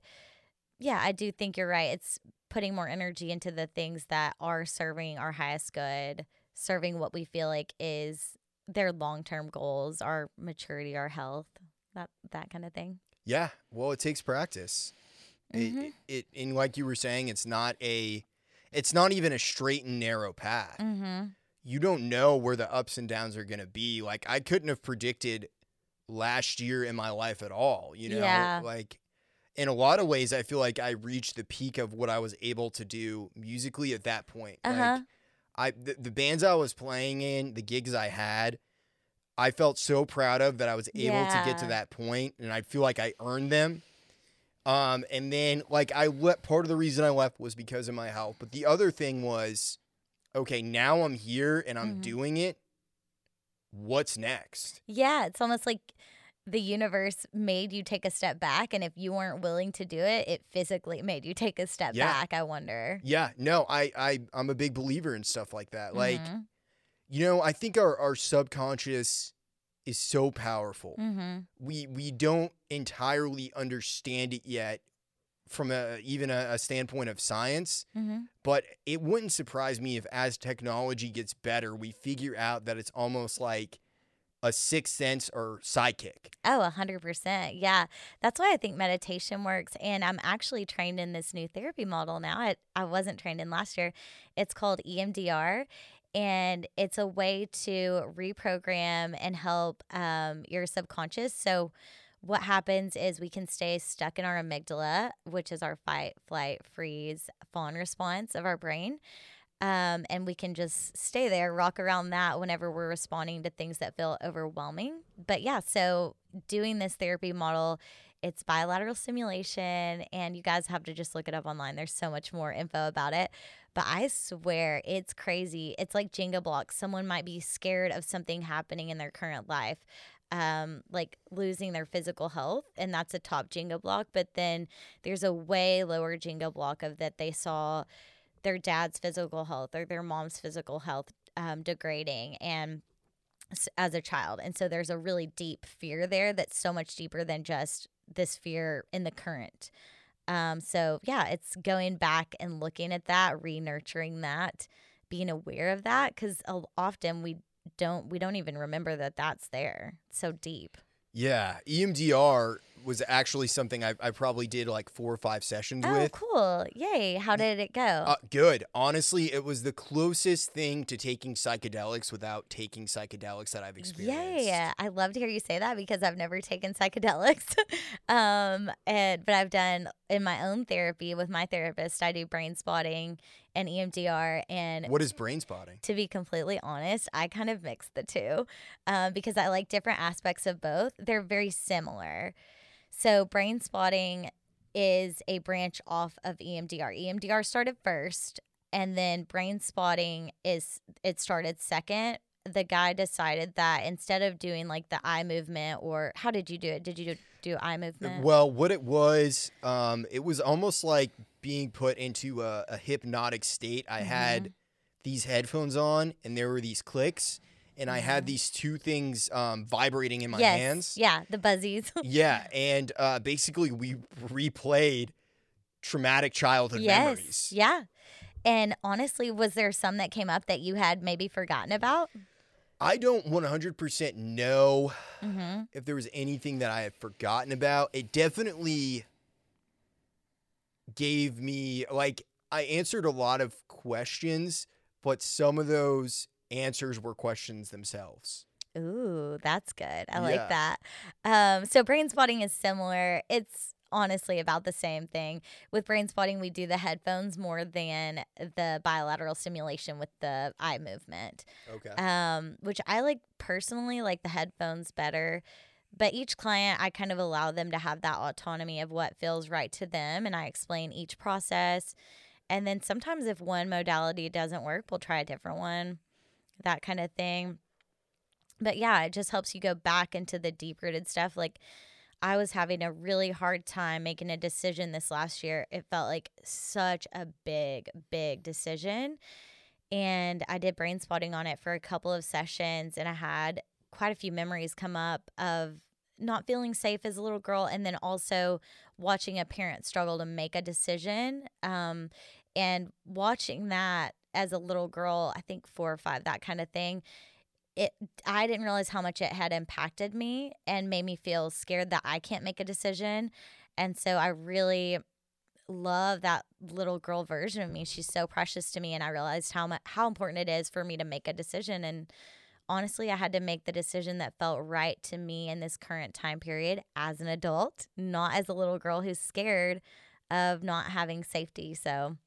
yeah, I do think you're right. It's putting more energy into the things that are serving our highest good, serving what we feel like is their long term goals, our maturity, our health, that that kind of thing. Yeah. Well, it takes practice. Mhm. It, it, and like you were saying, it's not a, it's not even a straight and narrow path. Mm-hmm. you don't know where the ups and downs are going to be. Like I couldn't have predicted last year in my life at all, you know? Yeah. Like in a lot of ways I feel like I reached the peak of what I was able to do musically at that point. Uh-huh. Like I the, the bands I was playing in, the gigs I had, I felt so proud of that I was able to get to that point and I feel like I earned them. Um, and then like I let part of the reason I left was because of my health, but the other thing was, okay, now I'm here and I'm Mhm. doing it. What's next? Yeah, it's almost like the universe made you take a step back, and if you weren't willing to do it, it physically made you take a step Yeah. back. I wonder. Yeah, no, I, I, I'm a big believer in stuff like that. Like, Mhm. you know, I think our, our subconscious is so powerful. Mhm. We, we don't entirely understand it yet from a even a, a standpoint of science. hmm But it wouldn't surprise me if, as technology gets better, we figure out that it's almost like a sixth sense or sidekick. Oh, a hundred percent. Yeah. That's why I think meditation works. And I'm actually trained in this new therapy model now. I, I wasn't trained in last year. It's called EMDR. And it's a way to reprogram and help um, your subconscious. So, what happens is we can stay stuck in our amygdala, which is our fight, flight, freeze, fawn response of our brain. Um, and we can just stay there, rock around that whenever we're responding to things that feel overwhelming. But yeah, so doing this therapy model, it's bilateral stimulation, and you guys have to just look it up online. There's so much more info about it. But I swear it's crazy. It's like Jenga blocks. Someone might be scared of something happening in their current life, um, like losing their physical health, and that's a top Jenga block. But then there's a way lower Jenga block of that they saw their dad's physical health or their mom's physical health um, degrading and as a child. And so there's a really deep fear there that's so much deeper than just this fear in the current. Um, so yeah it's going back and looking at that re-nurturing that being aware of that because often we don't we don't even remember that that's there. It's so deep. Yeah, EMDR was actually something I, I probably did like four or five sessions with oh with. cool yay how did it go Uh, good. Honestly, it was the closest thing to taking psychedelics without taking psychedelics that I've experienced. Yeah, I love to hear you say that because I've never taken psychedelics. *laughs* um, and but I've done in my own therapy with my therapist. I do brain spotting and EMDR, and What is brain spotting? to be completely honest, I kind of mix the two um, because I like different aspects of both. They're very similar. So, brain spotting is a branch off of EMDR. EMDR started first, and then brain spotting is it started second. The guy decided that instead of doing like the eye movement, or how did you do it? Did you do, do eye movement? Well, what it was, um, it was almost like being put into a, a hypnotic state. I had these headphones on, and there were these clicks, and I had these two things um, vibrating in my yes. hands. Yeah, the buzzies. *laughs* Yeah, and uh, basically we replayed traumatic childhood yes. memories. Yeah. And honestly, was there some that came up that you had maybe forgotten about? I don't 100% know Mm-hmm. if there was anything that I had forgotten about. It definitely gave me, like, I answered a lot of questions, but some of those answers were questions themselves. Ooh, that's good. I Yeah. like that. Um, so brain spotting is similar. It's honestly about the same thing. With brain spotting, we do the headphones more than the bilateral stimulation with the eye movement. Okay. Um, which I like personally like the headphones better. But each client, I kind of allow them to have that autonomy of what feels right to them, and I explain each process. And then sometimes, if one modality doesn't work, we'll try a different one, that kind of thing but yeah, it just helps you go back into the deep rooted stuff. Like I was having a really hard time making a decision this last year. It felt like such a big, big decision. And I did brain spotting on it for a couple of sessions and I had quite a few memories come up of not feeling safe as a little girl and then also watching a parent struggle to make a decision. Um, and watching that as a little girl, I think four or five, that kind of thing it I didn't realize how much it had impacted me and made me feel scared that I can't make a decision. And so I really love that little girl version of me. She's so precious to me and I realized how much how important it is for me to make a decision and honestly I had to make the decision that felt right to me in this current time period as an adult, not as a little girl who's scared of not having safety. So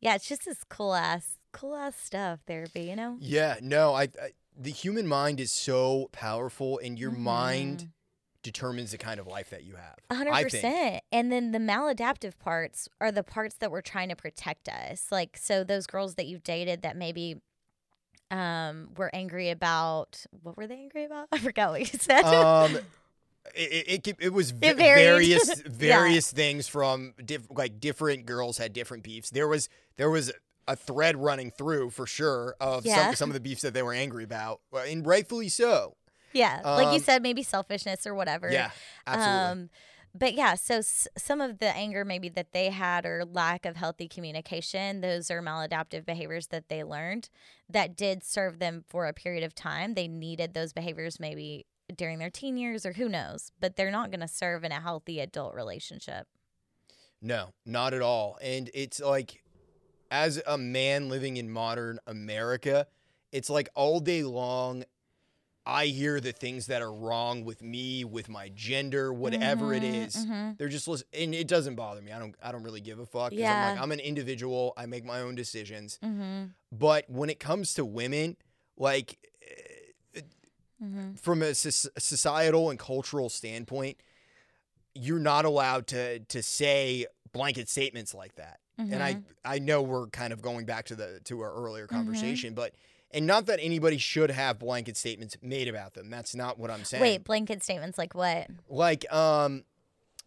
yeah, it's just this cool ass cool ass stuff therapy, you know? Yeah, no, I, I the human mind is so powerful and your mind determines the kind of life that you have. A hundred I think. percent. And then the maladaptive parts are the parts that we're trying to protect us. Like so those girls that you've dated that maybe um were angry about what were they angry about? *laughs* I forgot what you said. um *laughs* it, it, it, it was It various *laughs* various things from diff- like different girls had different beefs. There was there was a thread running through for sure of Yeah. some some of the beefs that they were angry about, and rightfully so. yeah. like you um, said, maybe selfishness or whatever. Yeah, absolutely. Um but yeah, so s- some of the anger maybe that they had or lack of healthy communication, those are maladaptive behaviors that they learned that did serve them for a period of time. They needed those behaviors maybe during their teen years or who knows, but they're not going to serve in a healthy adult relationship. No, not at all. And it's like, as a man living in modern America, it's like all day long, I hear the things that are wrong with me, with my gender, whatever it Mhm, is. mhm. They're just listen, and it doesn't bother me. I don't. I don't really give a fuck. 'cause I'm Yeah. like I'm an individual. I make my own decisions. Mm-hmm. But when it comes to women, like eh, Mm-hmm. from a soc- societal and cultural standpoint, you're not allowed to to say blanket statements like that. And I Mm-hmm. I know we're kind of going back to the to our earlier conversation, but and not that anybody should have blanket statements made about them. That's not what I'm saying. Wait, blanket statements like what? Like um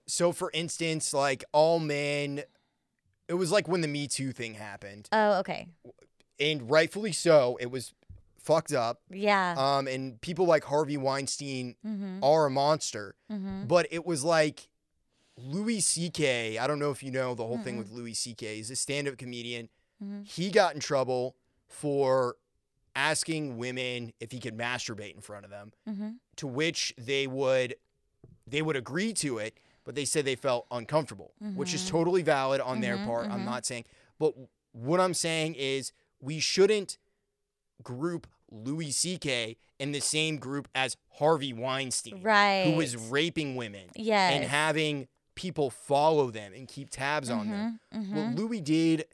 so for instance, like all men it was like when the Me Too thing happened. Oh, okay. And rightfully so, it was fucked up. Yeah. Um and people like Harvey Weinstein mm-hmm. are a monster. Mm-hmm. But it was like Louis C.K. I don't know if you know the whole thing Mm-mm. with Louis C.K. He's a stand-up comedian. Mhm. He got in trouble for asking women if he could masturbate in front of them, Mm-hmm. to which they would they would agree to it, but they said they felt uncomfortable, which is Mhm. totally valid on their Mhm, part. I'm mhm. not saying, but what I'm saying is we shouldn't group Louis C.K. in the same group as Harvey Weinstein Right. who was raping women yes. and having people follow them and keep tabs on them. Mhm, What mhm. Louis did,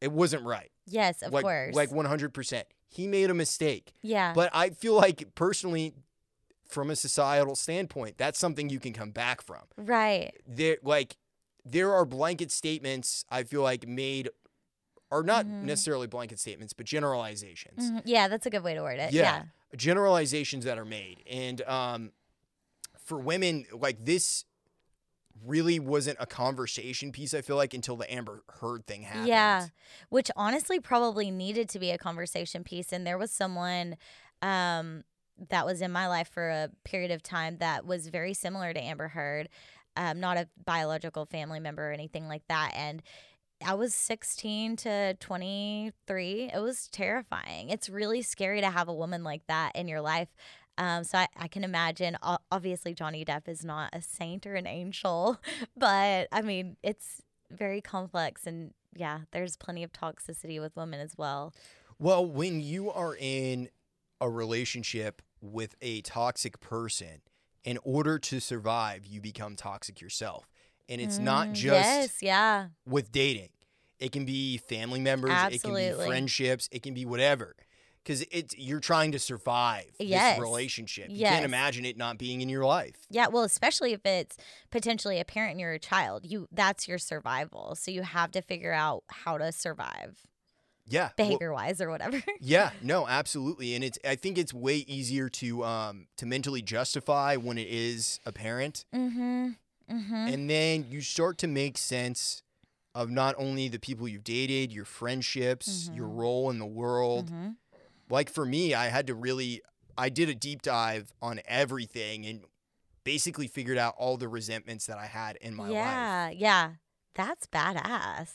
it wasn't right. Yes, of like, course. Like 100%. He made a mistake. yeah. But I feel like personally, from a societal standpoint, that's something you can come back from. right. There, like, there are blanket statements I feel like made, are not Mhm. necessarily blanket statements, but generalizations. Mhm. Yeah, that's a good way to word it. Yeah. Yeah. generalizations that are made and um for women like this really wasn't a conversation piece i feel like until the amber heard thing happened Yeah. Which honestly probably needed to be a conversation piece. And there was someone um, that was in my life for a period of time that was very similar to Amber Heard, um, not a biological family member or anything like that. And I was 16 to 23. It was terrifying. It's really scary to have a woman like that in your life. Um, so I, I can imagine. Obviously, Johnny Depp is not a saint or an angel, *laughs* but I mean, it's very complex and yeah, there's plenty of toxicity with women as well. well when you are in a relationship with a toxic person in order to survive you become toxic yourself and it's not Mm, just yes, yeah, with dating. It can be family members, it can Absolutely. be friendships, it can be whatever. Because it's you're trying to survive Yes. this relationship. You Yes. can't imagine it not being in your life. yeah. Well, especially if it's potentially a parent and you're a child, you that's your survival. So you have to figure out how to survive Yeah. well, behavior wise or whatever. *laughs* yeah, no, absolutely. And it's I think it's way easier to um to mentally justify when it is a parent. mm-hmm. Mm-hmm. And then you start to make sense of not only the people you've dated, your friendships, your Mhm. role in the world. Like for me, I had to really I did a deep dive on everything and basically figured out all the resentments that I had in my life. yeah, yeah. That's badass.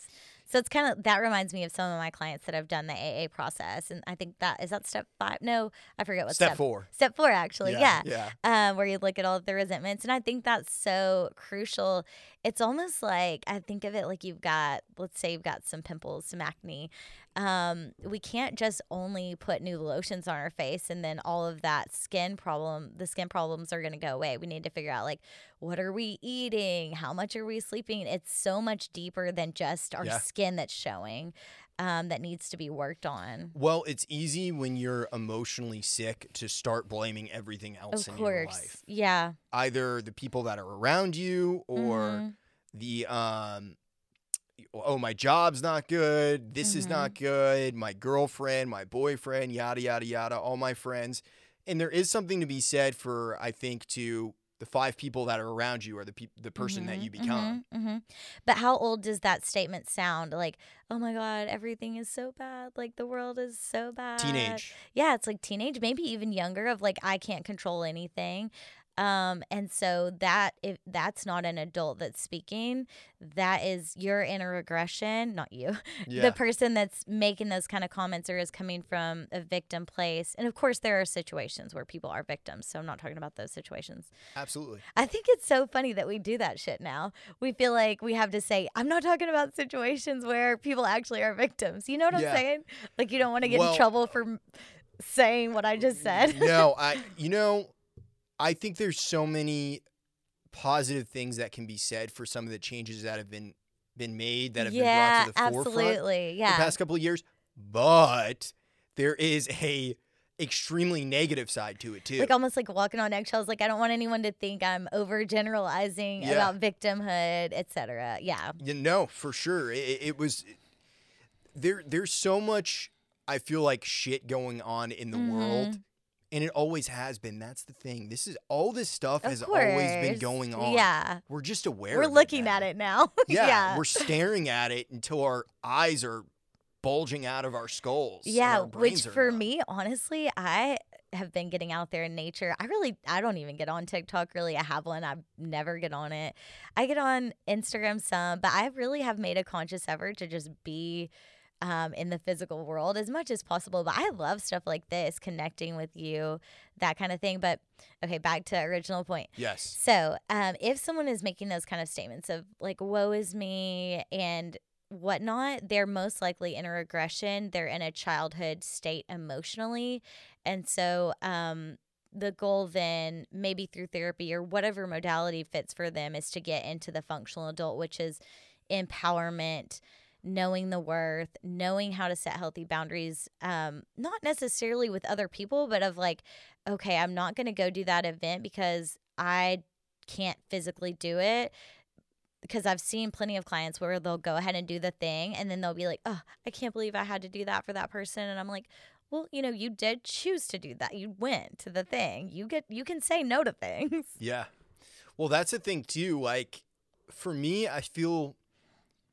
So it's kind of that reminds me of some of my clients that have done the AA process, and I think that is that step five. No, I forget what Step, step. four. Step four, actually. Yeah. Yeah. um, where you look at all of the resentments. And I think that's so crucial. It's almost like I think of it like you've got, let's say you've got some pimples, some acne. Um, we can't just only put new lotions on our face and then all of that skin problem, the skin problems are going to go away. We need to figure out like, what are we eating? How much are we sleeping? It's so much deeper than just our Yeah. skin that's showing. Um, that needs to be worked on. Well, it's easy when you're emotionally sick to start blaming everything else Of in your life. Yeah. Either the people that are around you or Mhm. the um oh my job's not good, this is Mm-hmm. not good, my girlfriend, my boyfriend, yada yada yada, all my friends. And there is something to be said for I think to the five people that are around you or the peop the person that Mhm, you become. mhm, mhm. But how old does that statement sound? Like, oh my God, everything is so bad. Like, the world is so bad. Teenage. Yeah, it's like teenage, maybe even younger, of like, I can't control anything. Um, and so that if that's not an adult that's speaking, that is you're in a regression, not you. *laughs* Yeah. The person that's making those kind of comments or is coming from a victim place. And of course there are situations where people are victims, so I'm not talking about those situations. Absolutely. I think it's so funny that we do that shit now. We feel like we have to say, I'm not talking about situations where people actually are victims. You know what Yeah. I'm saying? Like you don't want to get Well- in trouble for saying what I just said. no, *laughs* I you know, I think there's so many positive things that can be said for some of the changes that have been been made that have yeah, been brought to the forefront absolutely. the past couple of years. But there is a extremely negative side to it too. like almost like walking on eggshells. Like I don't want anyone to think I'm overgeneralizing Yeah. about victimhood, etc. Yeah. You know, for sure. It, it- it was there. There's so much. I feel like shit going on in the world, Mhm. And it always has been. That's the thing. This is all this stuff Of has course. always been going on. Yeah. we're just aware. We're looking at it now. *laughs* Yeah, yeah. we're staring at it until our eyes are bulging out of our skulls. Yeah, our which for numb. me, honestly, I have been getting out there in nature. I really, I don't even get on TikTok really. I have one. I never get on it. I get on Instagram some, but I really have made a conscious effort to just be um, in the physical world as much as possible. But I love stuff like this, connecting with you, that kind of thing. But okay, back to original point. Yes. So, um, if someone is making those kind of statements of like "woe is me" and whatnot, they're most likely in a regression. They're in a childhood state emotionally, and so um, the goal then, maybe through therapy or whatever modality fits for them, is to get into the functional adult, which is empowerment. Knowing the worth, knowing how to set healthy boundaries, um, not necessarily with other people, but of like, okay, I'm not going to go do that event because I can't physically do it. Because I've seen plenty of clients where they'll go ahead and do the thing and then they'll be like, oh, I can't believe I had to do that for that person. And I'm like, well, you know, you did choose to do that. You went to the thing. You get, you can say no to things. Yeah. Well, that's the thing too. Like, for me, I feel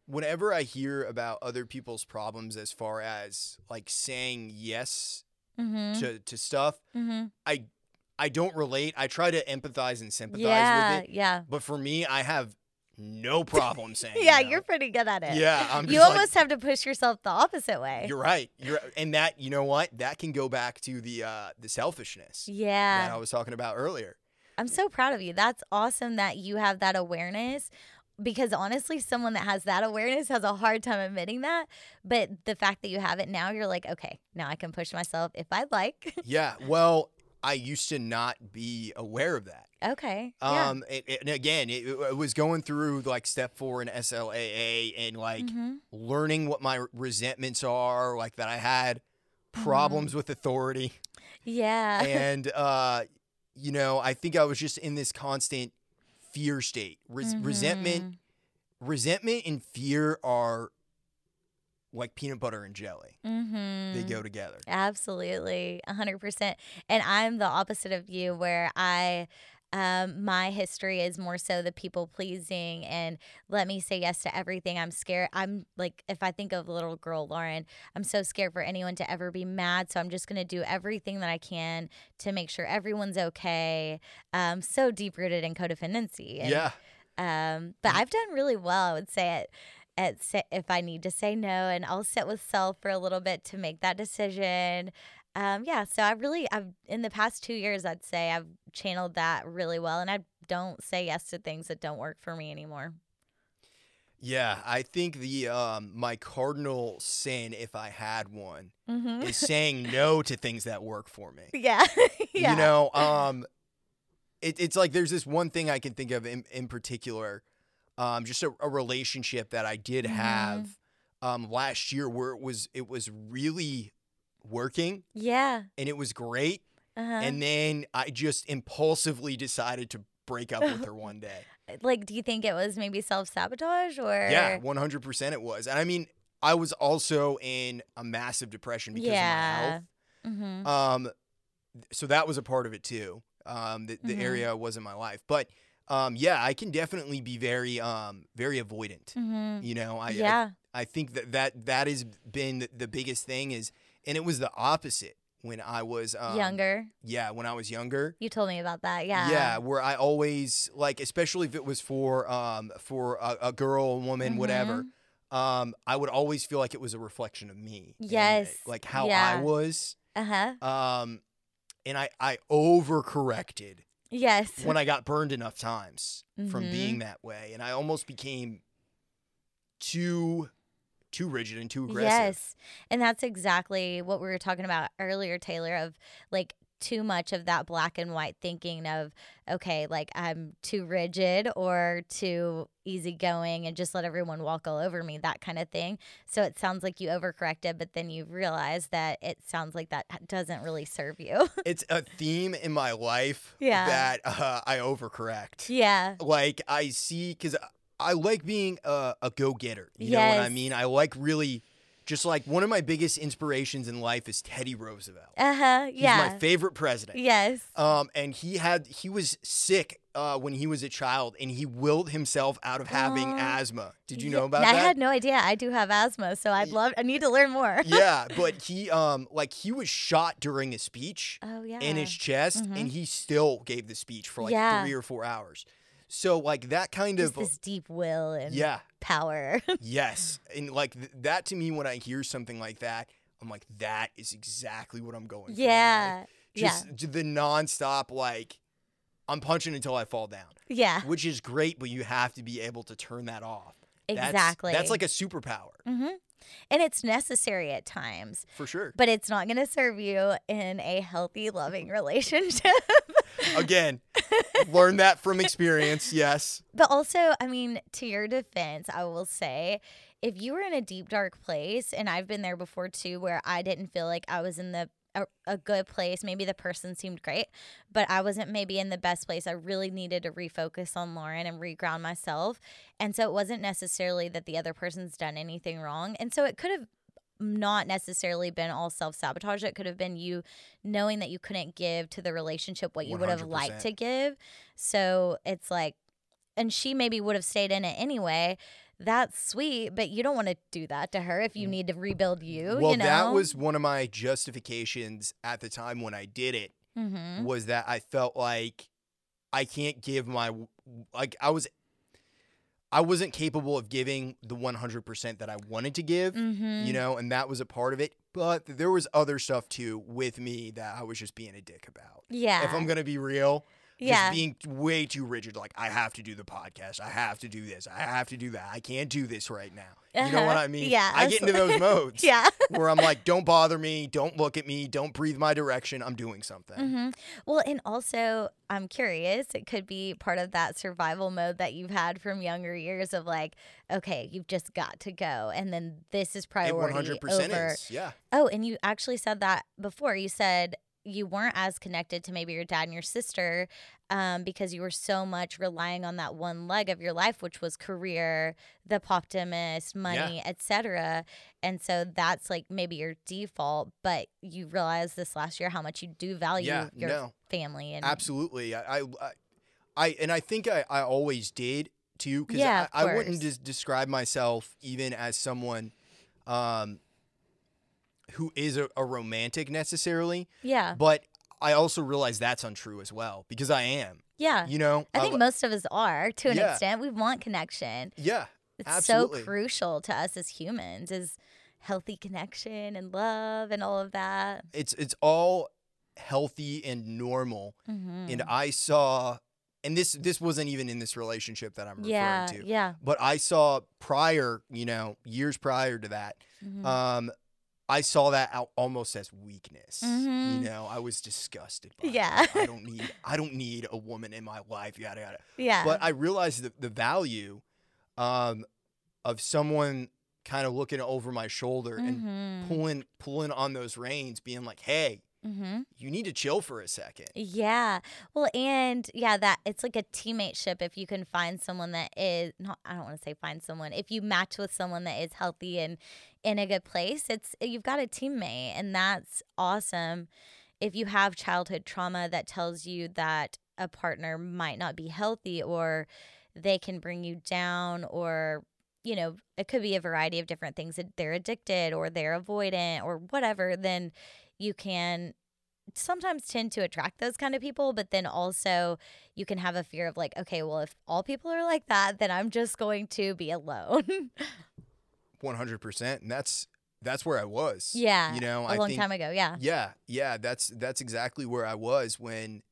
whenever I hear about other people's problems as far as like saying yes Mm-hmm. to, to stuff, mm-hmm. I I don't relate. I try to empathize and sympathize Yeah. with it. Yeah. But for me, I have no problem saying *laughs* Yeah. no. You're pretty good at it. Yeah, I'm you just like- almost have to push yourself the opposite way. You're right. You're and that you know what? That can go back to the uh the selfishness Yeah. that. I was talking about earlier. I'm so proud of you. That's awesome that you have that awareness because honestly, someone that has that awareness has a hard time admitting that. But the fact that you have it now, you're like, okay, now I can push myself if I'd like. Yeah. Well, I used to not be aware of that. okay. yeah. Um, and, and again, it, it was going through like step four in SLAA and like Mhm. learning what my resentments are, like that I had Mm-hmm. problems with authority, Yeah. *laughs* and uh, you know, I think I was just in this constant fear state. Res- Resentment, resentment, and fear are like peanut butter and jelly. Mhm. They go together. Absolutely, a hundred percent. And I'm the opposite of you, where I, um, my history is more so the people pleasing and let me say yes to everything. I'm scared. I'm like, if I think of little girl Lauren, I'm so scared for anyone to ever be mad. So I'm just gonna do everything that I can to make sure everyone's okay. Um, so deep rooted in codependency. And, yeah. um, but I've done really well, I would say, at, at if I need to say no, and I'll sit with self for a little bit to make that decision. Um, yeah, so I really, I've in the past two years, I'd say I've channeled that really well, and I don't say yes to things that don't work for me anymore. Yeah, I think the um my cardinal sin, if I had one, Mm-hmm. is *laughs* saying no to things that work for me. yeah, *laughs* yeah. You know, *laughs* um, it, it's like there's this one thing I can think of in, in particular, um, just a, a relationship that I did Mm-hmm. have um last year where it was it was really working yeah. and it was great, Uh-huh. and then I just impulsively decided to break up with her *laughs* one day. like, do you think it was maybe self sabotage or? Yeah, one hundred percent it was. And I mean, I was also in a massive depression because of my health. Mm-hmm. Um, so that was a part of it too. Um, the, the Mhm. area was in my life, but um, yeah, I can definitely be very um very avoidant. Mm-hmm. You know, I, yeah. I I think that that that has been the, the biggest thing is, and it was the opposite when I was um, Younger. Yeah, when I was younger. You told me about that. Yeah. Yeah, where I always like, especially if it was for um for a, a girl, a woman, whatever. Mm-hmm. Um, I would always feel like it was a reflection of me. and, Yes, like how I was. Uh huh. Um, and I I overcorrected Yes. when I got burned enough times from Mhm. being that way, and I almost became too too rigid and too aggressive. Yes. And that's exactly what we were talking about earlier, Taylor, of like too much of that black and white thinking of, okay, like I'm too rigid or too easygoing and just let everyone walk all over me, that kind of thing. So it sounds like you overcorrected, but then you realize that it sounds like that doesn't really serve you. *laughs* It's a theme in my life Yeah. that uh, I overcorrect. yeah. Like I see, because I like being a, a go getter. You know what I mean? I like really, just like one of my biggest inspirations in life is Teddy Roosevelt. Uh huh. Yeah. He's my favorite president. yes. Um, and he had he was sick uh, when he was a child, and he willed himself out of having Aw. asthma. Did you Yeah, know about I that? I had no idea. I do have asthma, so I'd love. I need to learn more. *laughs* yeah, *laughs* but he um like he was shot during a speech Oh yeah. in his chest, Mhm. and he still gave the speech for like Yeah. three or four hours. So like that kind Just of this deep will and yeah, power. *laughs* yes, and like th- that to me when I hear something like that, I'm like that is exactly what I'm going for. yeah. just j- the nonstop like I'm punching until I fall down, yeah. Yeah. which is great, but you have to be able to turn that off. That's- Exactly. That's, like a superpower hmm And it's necessary at times, for sure. but it's not going to serve you in a healthy, loving *laughs* relationship. *laughs* Again, learn that from experience. Yes. But also, I mean, to your defense, I will say if you were in a deep, dark place, and I've been there before too, where I didn't feel like I was in the a, a good place. Maybe the person seemed great, but I wasn't maybe in the best place. I really needed to refocus on Lauren and reground myself. And so it wasn't necessarily that the other person's done anything wrong. And so it could have not necessarily been all self sabotage. It could have been you knowing that you couldn't give to the relationship what you would have liked to give. So it's like, and she maybe would have stayed in it anyway. That's sweet, but you don't want to do that to her if you need to rebuild you. Mm. well, you know? that was one of my justifications at the time when I did it hmm was that I felt like I can't give my like I was I wasn't capable of giving the 100% that I wanted to give. hmm you know, and that was a part of it. But there was other stuff too with me that I was just being a dick about. Yeah. If I'm gonna be real, yeah. just being way too rigid. Like I have to do the podcast, I have to do this, I have to do that. I can't do this right now. You know what Uh-huh. I mean? Yeah, I get into those *laughs* modes yeah. where I'm like, don't bother me, don't look at me, don't breathe my direction. I'm doing something. hmm Well, and also, I'm curious, it could be part of that survival mode that you've had from younger years of like, okay, you've just got to go. And then this is It priority 100% over. is. Yeah. Oh, and you actually said that before. You said you weren't as connected to maybe your dad and your sister um, because you were so much relying on that one leg of your life, which was career, the poptimist, money, etc. And so that's like maybe your default, but you realized this last year how much you do value Yeah. your No. family and Absolutely. I, I, I- I, and I think I, I always did too, because Yeah, I, I wouldn't just describe myself even as someone, um, who is a, a romantic necessarily, yeah, but I also realize that's untrue as well because I am. yeah. You know. I think Um, most of us are to an yeah. extent. We want connection. yeah. It's Absolutely. so crucial to us as humans is healthy connection and love and all of that. It's it's all healthy and normal, Mm-hmm. and I saw, and this this wasn't even in this relationship that I'm referring yeah, to. yeah. But I saw prior, you know, years prior to that, mhm. um, I saw that out almost as weakness. Mhm. You know, I was disgusted. By it. Yeah. I don't need *laughs* I don't need a woman in my life. Yada yada. yeah. But I realized the, the value, um, of someone kind of looking over my shoulder and Mhm. pulling pulling on those reins, being like, "Hey, Mhm. you need to chill for a second. Yeah. Well, and yeah, that it's like a teammateship if you can find someone that is not I don't want to say find someone. If you match with someone that is healthy and in a good place, it's you've got a teammate and that's awesome. If you have childhood trauma that tells you that a partner might not be healthy or they can bring you down or you know, it could be a variety of different things that they're addicted or they're avoidant or whatever, then you can sometimes tend to attract those kind of people, but then also you can have a fear of like, okay, well, if all people are like that, then I'm just going to be alone. *laughs* 100%. And that's that's where I was. yeah. You know, a I long think time ago. Yeah. Yeah, yeah, that's that's exactly where I was when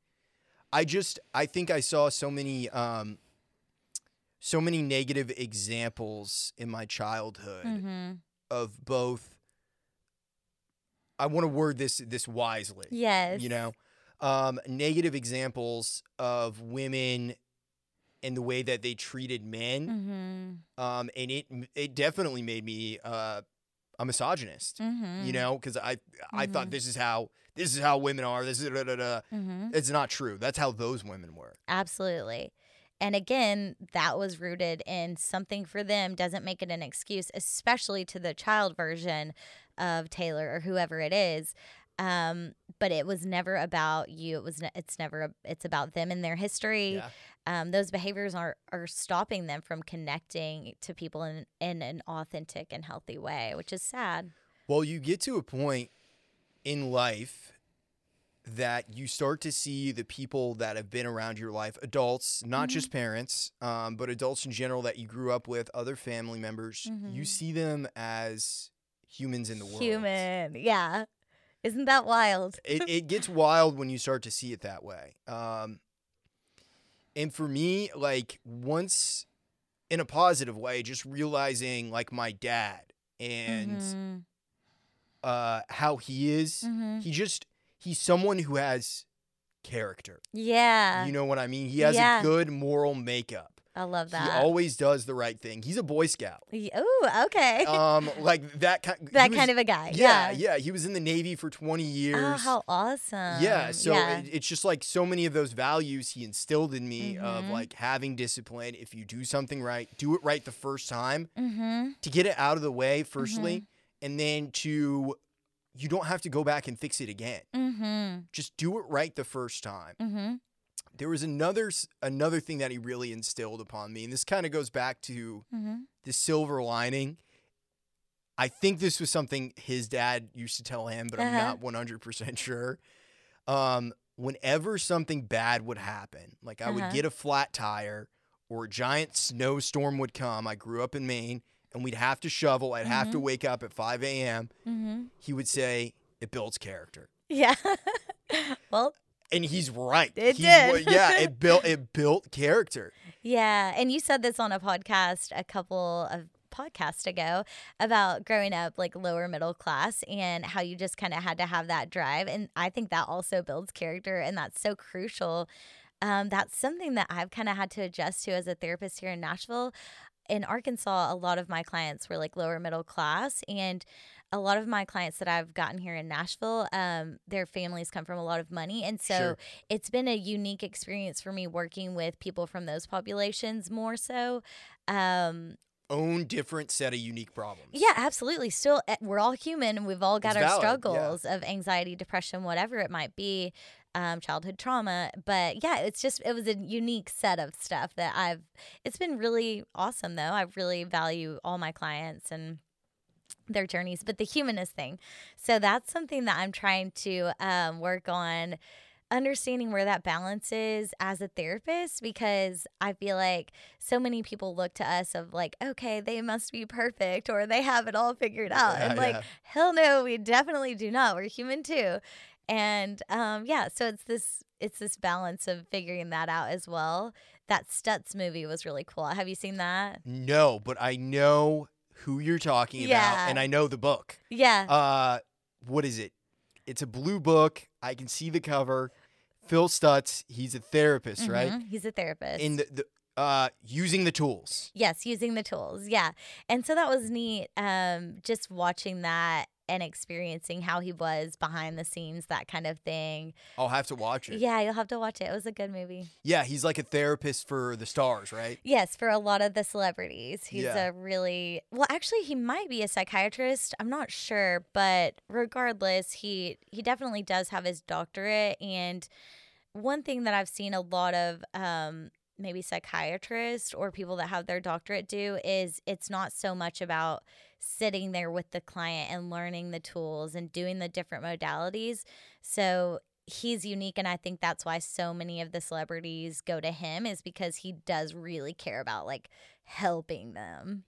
I just I think I saw so many um so many negative examples in my childhood Mm-hmm. of both I want to word this this wisely. Yes. You know, um negative examples of women and the way that they treated men Mm-hmm. um and it it definitely made me uh a misogynist Mm-hmm. you know because i i thought Mhm. this is how this is how women are this is da, da, da. Mm-hmm. it's not true that's how those women were Absolutely. And again, that was rooted in something for them doesn't make it an excuse, especially to the child version of Taylor or whoever it is. Um, but it was never about you. It was. Ne- it's never. It's about them and their history. yeah Um, those behaviors are are stopping them from connecting to people in in an authentic and healthy way, which is sad. well you get to a point in life that you start to see the people that have been around your life adults not Mhm. just parents um, but adults in general that you grew up with other family members you Mhm. see them as humans in the world Human, yeah. Isn't that wild? *laughs* it, it gets wild when you start to see it that way. Um, and for me, like once in a positive way, just realizing like my dad and Mhm. uh, how he is, Mhm. he just he's someone who has character. yeah, You know what I mean? He has Yeah. a good moral makeup. I love that. He always does the right thing. He's a Boy Scout. Oh, okay. *laughs* Um, like that kind. that kind of a guy. Yeah, Yeah. yeah. He was in the Navy for twenty years. Oh, how awesome. Yeah, so yeah. It, it's just like so many of those values he instilled in me of Mhm. like having discipline. If you do something right, do it right the first time mm-hmm. to get it out of the way, firstly, and then to you don't have to go back and fix it again. Mm-hmm. Just do it right the first time. Mm-hmm. There was another another thing that he really instilled upon me, and this kind of goes back to Mm-hmm. the silver lining. I think this was something his dad used to tell him, but I'm Uh-huh. not 100% sure. Um, whenever something bad would happen, like I would Uh-huh. get a flat tire or a giant snowstorm would come. I grew up in Maine and we'd have to shovel. I'd have to Mhm. wake up at 5 a.m. Mm-hmm. He would say, It builds character. Yeah. *laughs* well, And he's right. It did. yeah, it *laughs* built it built character. yeah. And you said this on a podcast a couple of podcasts ago about growing up like lower middle class and how you just kind of had to have that drive. And I think that also builds character and that's so crucial. Um, that's something that I've kind of had to adjust to as a therapist here in Nashville. In Arkansas, a lot of my clients were like lower middle class and a lot of my clients that I've gotten here in Nashville, um, their families come from a lot of money. And so Sure. it's been a unique experience for me working with people from those populations more so. Um, Own different set of unique problems. yeah, absolutely. Still, eh, we're all human and we've all got It's our valid, yeah. struggles of anxiety, depression, whatever it might be, um, childhood trauma. But yeah, it's just, it was a unique set of stuff that I've, it's been really awesome though. I really value all my clients and their journeys, but the humanist thing. So that's something that I'm trying to um, work on understanding where that balance is as a therapist because I feel like so many people look to us of like, okay, they must be perfect or they have it all figured out. Yeah, and like, yeah. hell no, we definitely do not. We're human too. And um, yeah, so it's this it's this balance of figuring that out as well. That Stutz movie was really cool. Have you seen that? No, but I know who you're talking about Yeah. and I know the book. Yeah. Uh what is it? It's a blue book. I can see the cover. Phil Stutz, he's a therapist, right? Mhm. He's a therapist. In the, the uh using the tools. Yes, using the tools. Yeah. And so that was neat. Um, just watching that and experiencing how he was behind the scenes, that kind of thing. I'll have to watch it. Yeah, you'll have to watch it. It was a good movie. Yeah, he's like a therapist for the stars, right? Yes, for a lot of the celebrities. He's Yeah. a really well actually he might be a psychiatrist. I'm not sure, but regardless, he he definitely does have his doctorate and one thing that I've seen a lot of um maybe psychiatrists or people that have their doctorate do is it's not so much about sitting there with the client and learning the tools and doing the different modalities. So he's unique and I think that's why so many of the celebrities go to him is because he does really care about like helping them.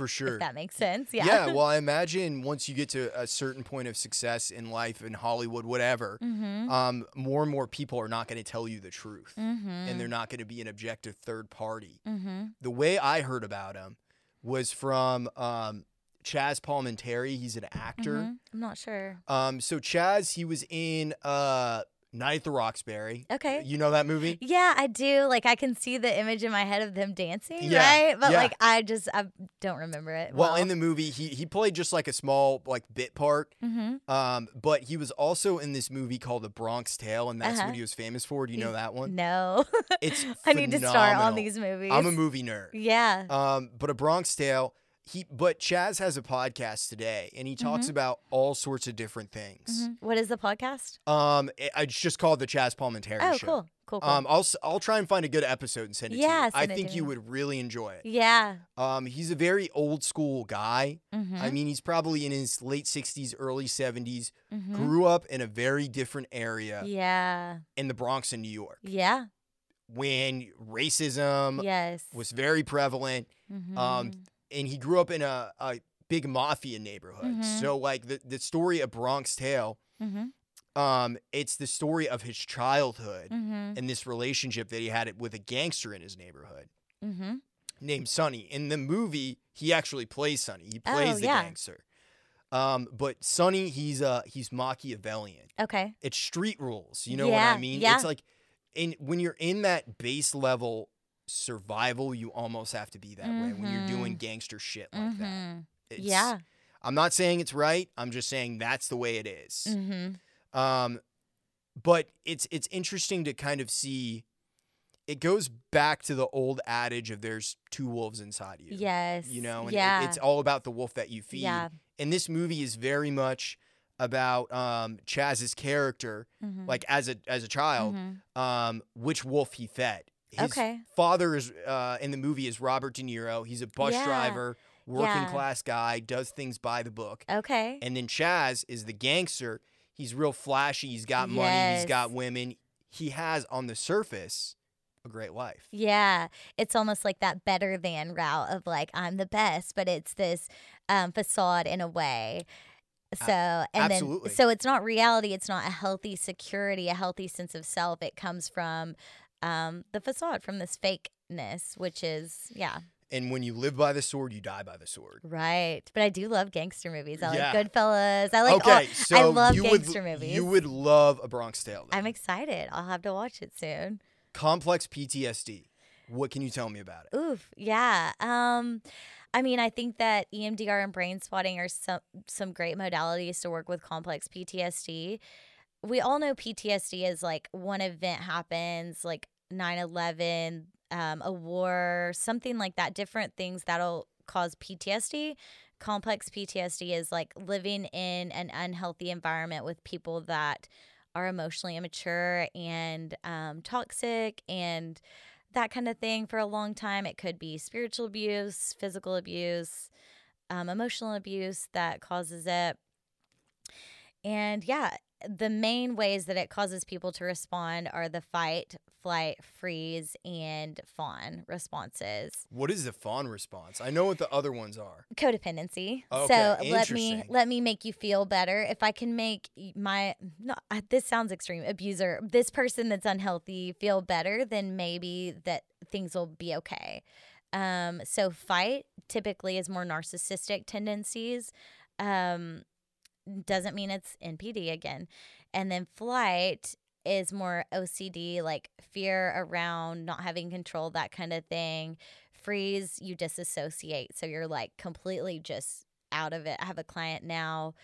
For sure. That makes sense. Yeah. Yeah. Well, I *laughs* imagine once you get to a certain point of success in life, in Hollywood, whatever, mm-hmm. um, more and more people are not going to tell you the truth. Mm-hmm. And they're not going to be an objective third party. mm-hmm. The way I heard about him was from um, Chaz Palminteri. He's an actor. Mm-hmm. I'm not sure. Um, so Chaz, he was in uh, Night at the Roxbury. Okay. You know that movie? Yeah, I do. Like I can see the image in my head of them dancing, Yeah, right? But yeah. like I just I don't remember it. Well, in the movie, he he played just like a small like bit part. mm-hmm. Um, but he was also in this movie called The Bronx Tale, and that's Uh-huh. what he was famous for. Do you know that one? No. It's *laughs* I need to start on these movies. I'm a movie nerd. Yeah. Um, but a Bronx Tale. He but Chaz has a podcast today, and he talks Mm-hmm. about all sorts of different things. Mhm. What is the podcast? Um, it, it's just called the Chaz Palminteri Oh, Show. cool. Cool. Cool. Um, I'll I'll try and find a good episode and send it Yeah, to you. I think you me. would really enjoy it. yeah. Um, he's a very old school guy. Mm-hmm. I mean, he's probably in his late 60s, early 70s. Mhm. Grew up in a very different area Yeah. in the Bronx in New York Yeah. when racism yes. was very prevalent. um, Mhm. And he grew up in a, a big mafia neighborhood. Mhm. So, like, the, the story of Bronx Tale, Mhm. um, it's the story of his childhood Mhm. and this relationship that he had with a gangster in his neighborhood. Mhm. named Sonny. In the movie, he actually plays Sonny. He Oh, plays the yeah. gangster. Um, but Sonny, he's uh he's Machiavellian. Okay. It's street rules. You know what I mean? yeah. It's like in when you're in that base level survival, you almost have to be that way when you're doing gangster shit like that. Mhm. It's, Yeah. I'm not saying it's right. I'm just saying that's the way it is. Mm-hmm. Um, but it's it's interesting to kind of see. It goes back to the old adage of there's two wolves inside you. Yes. You know, and it- yeah. it's all about the wolf that you feed. Yeah. And this movie is very much about um, Chaz's character, Mhm. like as a as a child, Mhm. um, which wolf he fed. His Okay. father is uh, in the movie is Robert De Niro. He's a bus Yeah. driver, working Yeah. class guy, does things by the book. Okay. And then Chaz is the gangster. He's real flashy. He's got money. He's got women. He has on the surface a great life. Yeah, it's almost like that better than route of like I'm the best, but it's this um, facade in a way. So and absolutely. then so it's not reality. It's not a healthy security, a healthy sense of self. It comes from um, the facade, from this fakeness, which is yeah, And when you live by the sword, you die by the sword. right. But I do love gangster movies. I Yeah. like Goodfellas. I like. okay, all, so I love you gangster would movies. you would love a Bronx Tale. then. I'm excited. I'll have to watch it soon. Complex PTSD. What can you tell me about it? Oof, yeah. Um, I mean, I think that EMDR and brain spotting are some some great modalities to work with complex PTSD. We all know PTSD is like one event happens, like 9-11, um, a war, something like that, different things that'll cause PTSD. Complex PTSD is like living in an unhealthy environment with people that are emotionally immature and um, toxic and that kind of thing for a long time. It could be spiritual abuse, physical abuse, um, emotional abuse that causes it. And yeah, the main ways that it causes people to respond are the fight, flight, freeze, and fawn responses. What is the fawn response? I know what the other ones are. Codependency. Okay, so let me let me make you feel better. If I can make my no, this sounds extreme abuser, this person that's unhealthy feel better, then maybe that things will be okay. Um, so fight typically is more narcissistic tendencies. Um, doesn't mean it's NPD again. And then flight is more OCD, like fear around not having control, that kind of thing. Freeze, you disassociate. So you're like completely just out of it. I have a client now,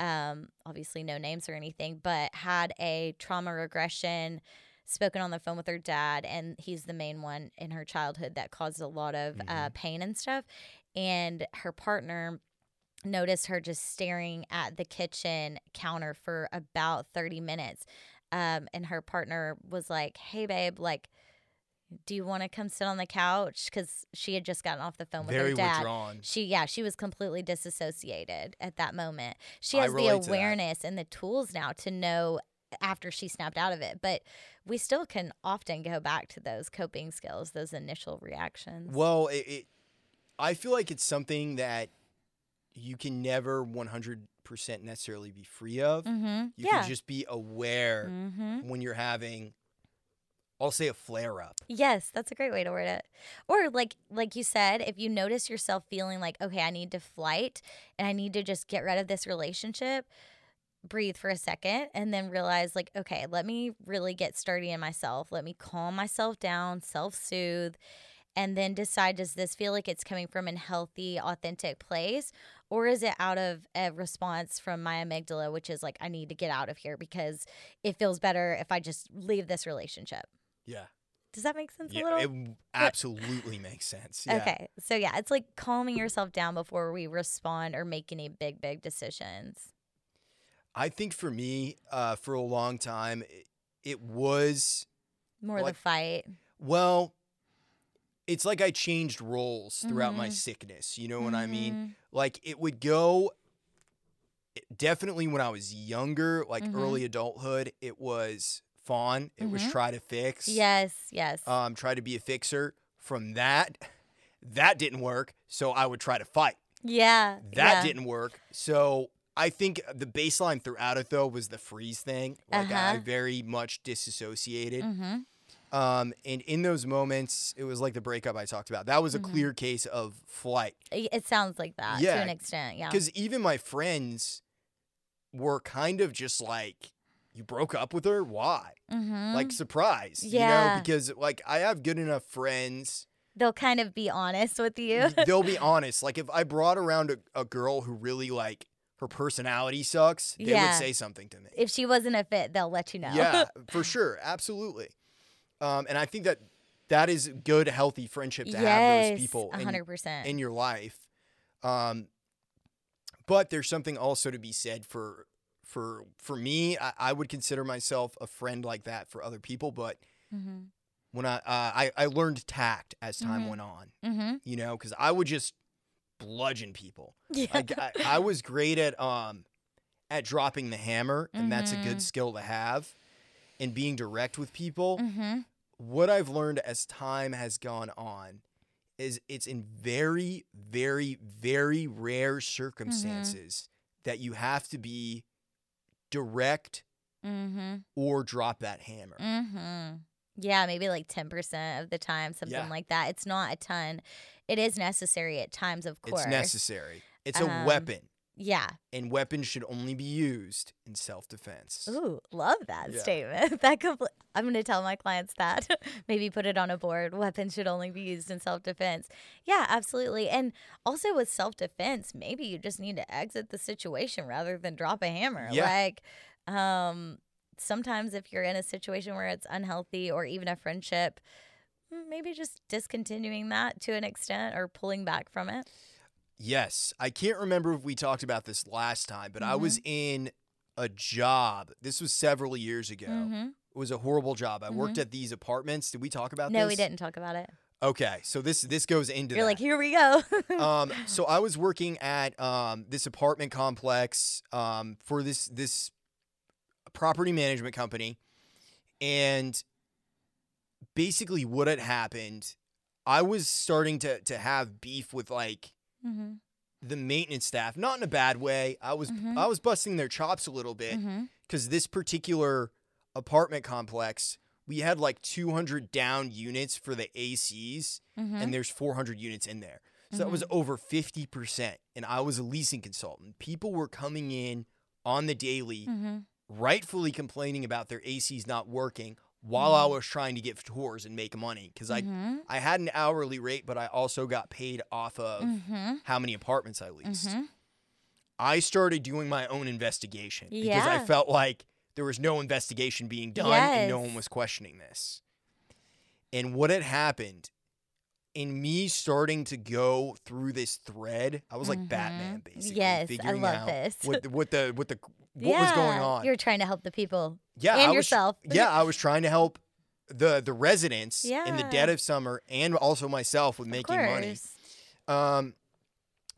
um, obviously no names or anything, but had a trauma regression, spoken on the phone with her dad, and he's the main one in her childhood that caused a lot of uh, pain and stuff. And her partner noticed her just staring at the kitchen counter for about 30 minutes. Um, and her partner was like, Hey, babe, like, Do you want to come sit on the couch? Because she had just gotten off the phone with Very her dad. withdrawn. She, yeah, she was completely disassociated at that moment. She has the relate to that. awareness and the tools now to know after she snapped out of it. But we still can often go back to those coping skills, those initial reactions. Well, it, it I feel like it's something that you can never 100% necessarily be free of. mm-hmm. You Yeah. can just be aware mm-hmm. when you're having I'll say a flare up. Yes, that's a great way to word it. Or like like you said, if you notice yourself feeling like, okay, I need to flight and I need to just get rid of this relationship, breathe for a second and then realize like, okay, let me really get sturdy in myself. Let me calm myself down, self-soothe, and then decide does this feel like it's coming from a healthy, authentic place or is it out of a response from my amygdala which is like I need to get out of here because it feels better if I just leave this relationship. Yeah. Does that make sense a Yeah, little? it absolutely makes sense. *laughs* Yeah. Okay. So yeah, it's like calming yourself down before we respond or make any big, big decisions. I think for me, uh, for a long time, it, it was More Like- the fight. well. It's like I changed roles throughout my Mhm. sickness. You know what I mean? Mhm. Like it would go. Definitely when I was younger, like Mhm. early adulthood, it was fawn. It was Mhm. try to fix. Yes, yes. Um, try to be a fixer. From that, that didn't work. So I would try to fight. yeah. That yeah. didn't work. So I think the baseline throughout it though was the freeze thing. Like I Uh-huh. very much disassociated. Mm-hmm. Um, and in those moments, it was like the breakup I talked about. That was a Mhm. clear case of flight. It sounds like that to an extent. Yeah. Because even my friends were kind of just like, "You broke up with her? Why?" Mm-hmm. Like surprised, you Yeah. know? Because like I have good enough friends. They'll kind of be honest with you. They'll be *laughs* honest. Like if I brought around a, a girl who really like her personality sucks, they Yeah. would say something to me. if she wasn't a fit, they'll let you know. Yeah, *laughs* for sure, absolutely. Um, and I think that that is good, healthy friendship to have those people in, hundred percent. in your life. Um, but there's something also to be said for for for me. I, I would consider myself a friend like that for other people, but Mm-hmm. when I uh, I, I learned tact as time Mhm. went on, Mm-hmm. you know, because I would just bludgeon people. Yeah. Like I, I was great at um at dropping the hammer, and that's a good skill to have. And being direct with people. mm-hmm. What I've learned as time has gone on is it's in very, very, very rare circumstances that you have to be direct Mm-hmm. or drop that hammer. Mm-hmm. Yeah, maybe like 10% of the time, something Yeah. like that. It's not a ton. It is necessary at times, of course. It's necessary. It's a Um, weapon, Yeah. and weapons should only be used in self-defense. Ooh, love that Yeah. statement. *laughs* That compl- I'm going to tell my clients that. *laughs* maybe put it on a board. Weapons should only be used in self defense. Yeah, absolutely. And also with self defense, maybe you just need to exit the situation rather than drop a hammer. Yeah. Like, um, sometimes if you're in a situation where it's unhealthy or even a friendship, maybe just discontinuing that to an extent or pulling back from it. Yes, I can't remember if we talked about this last time, but I Mm-hmm. was in a job. This was several years ago. Mhm. It was a horrible job. I worked at these apartments. Did we talk about No, this? No, we didn't talk about it. Okay, so this this goes into You're that. like, here we go. *laughs* um, so I was working at um, this apartment complex um, for this this property management company, and basically what had happened, I was starting to to have beef with like mm-hmm. the maintenance staff, not in a bad way. I was Mhm. I was busting their chops a little bit Mm-hmm. because this particular apartment complex, we had like 200 down units for the ACs, Mm-hmm. and there's 400 units in there. So that was over 50%. And I was a leasing consultant. People were coming in on the daily, mm-hmm. rightfully complaining about their ACs not working while I was trying to get tours and make money. Because I, Mm-hmm. I had an hourly rate, but I also got paid off of Mm-hmm. how many apartments I leased. Mm-hmm. I started doing my own investigation because I felt like there was no investigation being done and no one was questioning this. And what had happened in me starting to go through this thread, I was like Batman Mhm. basically. Yes, I figuring love out this. What the, what the what the what was going on. You were trying to help the people yeah, and I was, yourself. *laughs* yeah, I was trying to help the the residents in the dead of summer and also myself with making money. Um,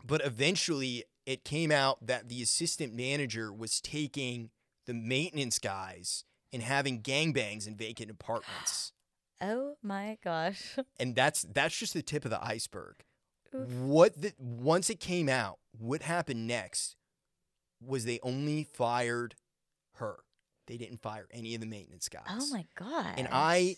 but eventually it came out that the assistant manager was taking the maintenance guys and having gangbangs in vacant apartments. *gasps* Oh my gosh. *laughs* And that's that's just the tip of the iceberg. Oof. What the, once it came out, what happened next was they only fired her. They didn't fire any of the maintenance guys. Oh my god. And I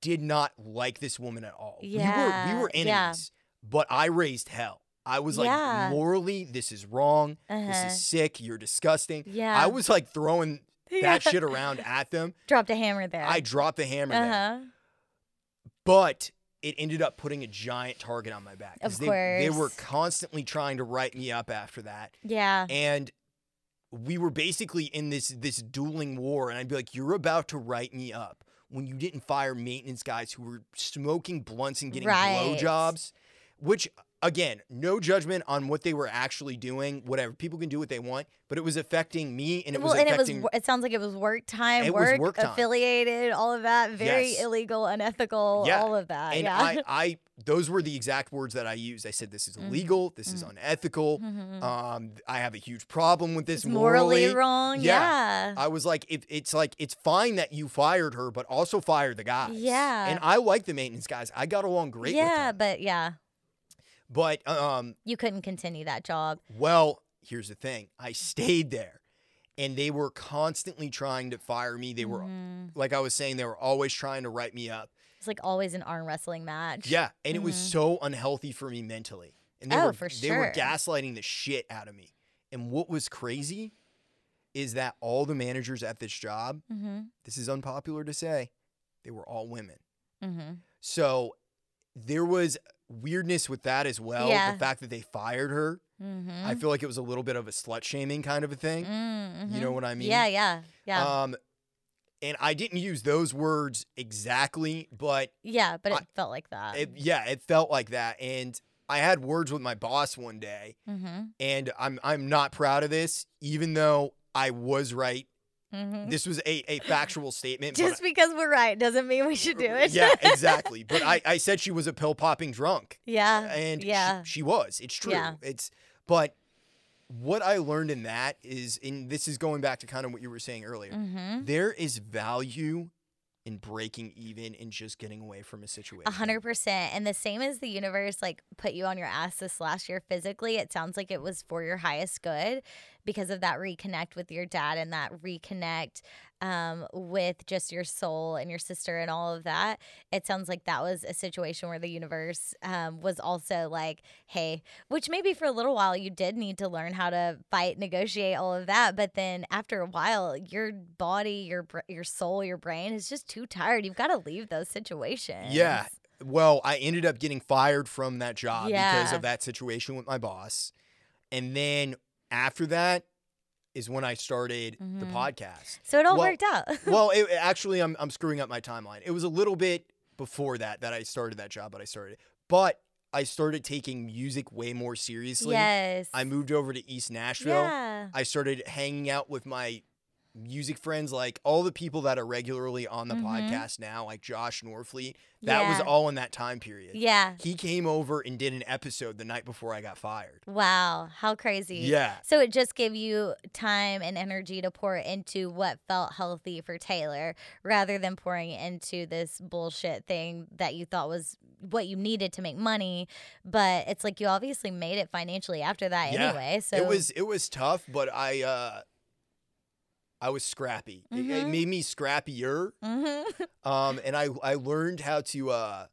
did not like this woman at all. we were we Yeah, were yeah. enemies, but I raised hell. I was like, Yeah. morally, this is wrong. Uh-huh. This is sick. You're disgusting. Yeah. I was like throwing *laughs* that shit around at them. dropped a hammer there. I dropped the hammer uh there. But it ended up putting a giant target on my back. Of they, they were constantly trying to write me up after that. Yeah. And we were basically in this this dueling war, and I'd be like, "You're about to write me up when you didn't fire maintenance guys who were smoking blunts and getting Right. blowjobs." Which, again, no judgment on what they were actually doing. Whatever, people can do what they want, but it was affecting me, and it well, was and it was. It sounds like it was work time, It was work, work time. affiliated, all of that. Very Yes. illegal, unethical, Yeah. all of that. and yeah. I, *laughs* I, those were the exact words that I used. I said, "This is illegal. This is unethical. Mhm. Um, I have a huge problem with this morally, morally wrong. Yeah. Yeah. I was like, if it's like it's fine that you fired her, but also fire the guys. Yeah. And I like the maintenance guys. I got along great yeah, with them. but yeah, But um, you couldn't continue that job. well, here's the thing. I stayed there, and they were constantly trying to fire me. They were, Mhm. like I was saying, they were always trying to write me up. It's like always an arm wrestling match. Yeah, and it was Mhm. so unhealthy for me mentally. And they Oh, were for they were gaslighting the shit out of me. And what was crazy is that all the managers at this job, Mm-hmm. this is unpopular to say, they were all women. Mm-hmm. So there was weirdness with that as well. Yeah. The fact that they fired her. Mm-hmm. I feel like it was a little bit of a slut shaming kind of a thing. mm-hmm. You know what I mean? Yeah, yeah, yeah, Um, and I didn't use those words exactly, but yeah. But it I- felt like that. it, yeah, it felt like that. And I had words with my boss one day, mm-hmm. and I'm I'm not proud of this, even though I was right. Mm-hmm. This was a, a factual statement. Just because we're right doesn't mean we should do it. yeah, *laughs* exactly. But I, I said she was a pill popping drunk. yeah. and yeah. she, she was. It's true. Yeah. It's but what I learned in that is, and this is going back to kind of what you were saying earlier. mm-hmm. there is value in breaking even and just getting away from a situation. A hundred percent. And the same as the universe like put you on your ass this last year physically, it sounds like it was for your highest good because of that reconnect with your dad and that reconnect um, with just your soul and your sister and all of that. It sounds like that was a situation where the universe um, was also like, hey, which maybe for a little while you did need to learn how to fight, negotiate, all of that. But then after a while, your body, your your soul, your brain is just too tired. You've got to leave those situations. Yeah. Well, I ended up getting fired from that job because of that situation with my boss. And then after that is when I started the Mhm. podcast. So it all Well- worked out. *laughs* well, it, actually, I'm, I'm screwing up my timeline. It was a little bit before that that I started that job, but I started it. But I started taking music way more seriously. yes. I moved over to East Nashville. Yeah. I started hanging out with my music friends, like all the people that are regularly on the Mhm. podcast now, like Josh Norfleet. That was all in that time period. Yeah. He came over and did an episode the night before I got fired. Wow. How crazy. Yeah. So it just gave you time and energy to pour into what felt healthy for Taylor rather than pouring into this bullshit thing that you thought was what you needed to make money. But it's like you obviously made it financially after that Yeah. anyway. So It was it was tough, but I uh I was scrappy. It- It, Mhm. made me scrappier. Mhm. *laughs* Um and I I learned how to uh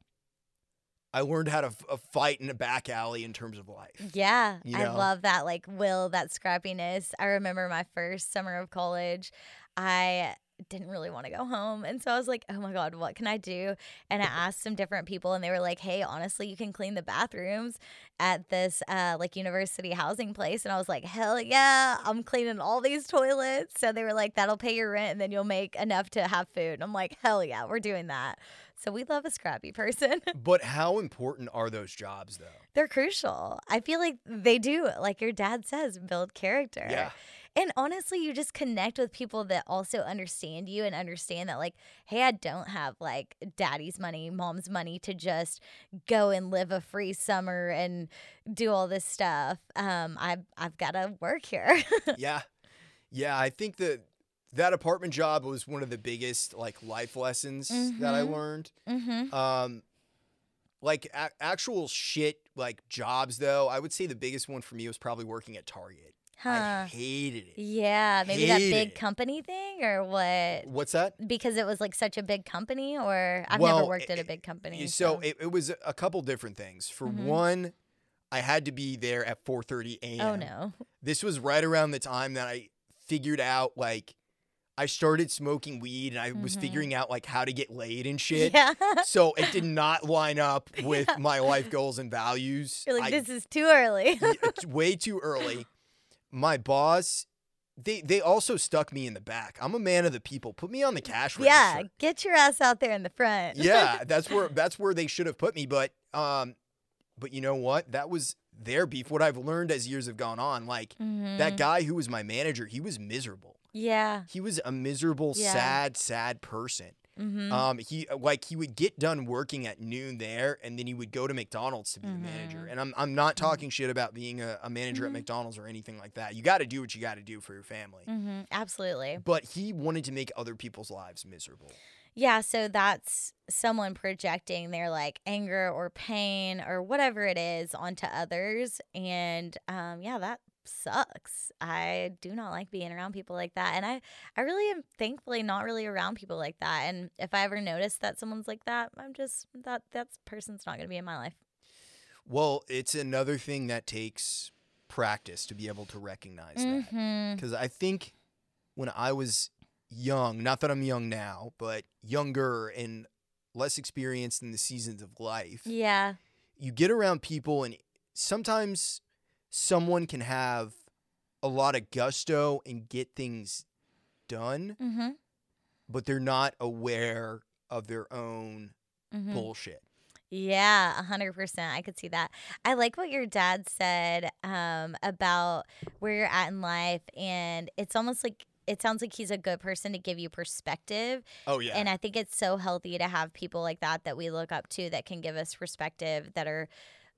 I learned how to f- uh, fight in a back alley in terms of life. Yeah, You I love that like will, that scrappiness. I remember my first summer of college, I didn't really want to go home. And so I was like, oh my God, what can I do? And I asked some different people, and they were like, hey, honestly, you can clean the bathrooms at this uh, like university housing place. And I was like, hell yeah, I'm cleaning all these toilets. So they were like, that'll pay your rent, and then you'll make enough to have food. And I'm like, hell yeah, we're doing that. So we love a scrappy person. *laughs* But how important are those jobs though? They're crucial. I feel like they do, like your dad says, build character. Yeah. And honestly, you just connect with people that also understand you and understand that, like, hey, I don't have like daddy's money, mom's money to just go and live a free summer and do all this stuff. Um, I've I've got to work here. *laughs* yeah, yeah. I think that that apartment job was one of the biggest like life lessons that I Mhm. learned. mm-hmm. Um, like a- actual shit like jobs though, I would say the biggest one for me was probably working at Target. I Huh. hated it. Yeah, maybe that big it. company thing or what? What's that? Because it was like such a big company, or I've Well, never worked at a big company. So it, it was a couple different things. For Mhm. one, I had to be there at 4:30 a.m. oh no. This was right around the time that I figured out like I started smoking weed and I was Mhm. figuring out like how to get laid and shit. Yeah. So it did *laughs* not line up with Yeah. my life goals and values. You're like, I- this is too early. *laughs* it's way too early. My boss, they they also stuck me in the back. I'm a man of the people. Put me on the cash register. yeah, get your ass out there in the front. yeah, *laughs* that's where that's where they should have put me. But um, but you know what? That was their beef. What I've learned as years have gone on, like that Mhm. guy who was my manager, he was miserable. Yeah. He was a miserable, Yeah. sad, sad person. Mm-hmm. Um, he like he would get done working at noon there, and then he would go to McDonald's to be the manager. And I'm I'm not talking shit about being a, a manager at Mhm. McDonald's or anything like that. You got to do what you got to do for your family. mm-hmm. Absolutely. But he wanted to make other people's lives miserable. Yeah, so that's someone projecting their like anger or pain or whatever it is onto others. And um, yeah, that sucks. I do not like being around people like that. And I, I really am thankfully not really around people like that. And if I ever notice that someone's like that, I'm just that that person's not gonna be in my life. Well, it's another thing that takes practice to be able to recognize that. Mm-hmm. Because I think when I was young, not that I'm young now, but younger and less experienced in the seasons of life, Yeah. you get around people and sometimes someone can have a lot of gusto and get things done, Mm-hmm. but they're not aware of their own mm-hmm. bullshit. Yeah, a hundred percent. I could see that. I like what your dad said um, about where you're at in life, and it's almost like it sounds like he's a good person to give you perspective. Oh yeah. And I think it's so healthy to have people like that that we look up to that can give us perspective that are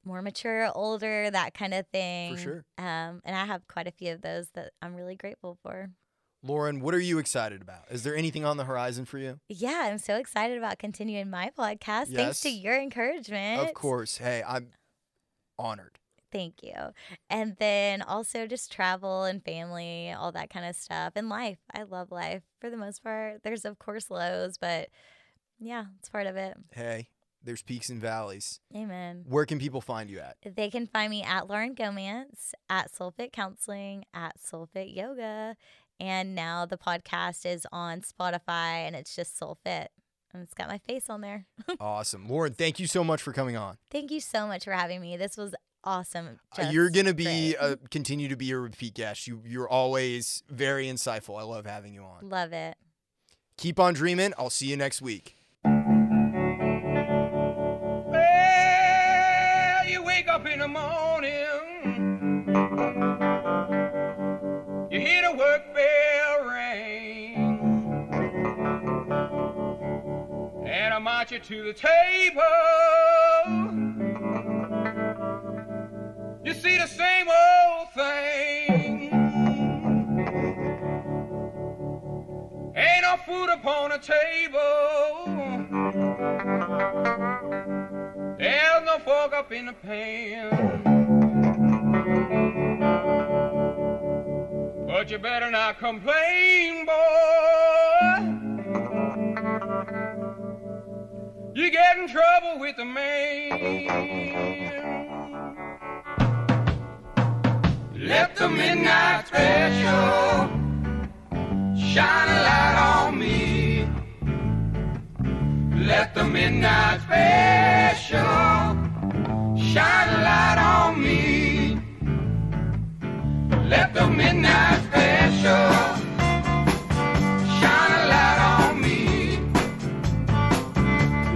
more mature, older, that kind of thing. For sure. Um, and I have quite a few of those that I'm really grateful for. Lauren, what are you excited about? Is there anything on the horizon for you? Yeah, I'm so excited about continuing my podcast. Thanks to your encouragement. Of course. Hey, I'm honored. Thank you. And then also just travel and family, all that kind of stuff. And life. I love life for the most part. There's, of course, lows, but yeah, it's part of it. Hey, there's peaks and valleys. Amen. Where can people find you at? They can find me at Lauren Gomance, at Soul Fit Counseling, at Soul Fit Yoga. And now the podcast is on Spotify and it's just Soul Fit. And it's got my face on there. *laughs* awesome. Lauren, thank you so much for coming on. Thank you so much for having me. This was awesome. Uh, you're going to be uh, continue to be a repeat guest. You you're always very insightful. I love having you on. Love it. Keep on dreaming. I'll see you next week. The morning, you hear the work bell ring, and I march you to the table. You see the same old thing. Ain't no food upon the table. Up in the pan. But you better not complain, boy. You get in trouble with the man. Let the midnight special shine a light on me. Let the midnight special shine a light on me. Let the midnight special shine a light on me.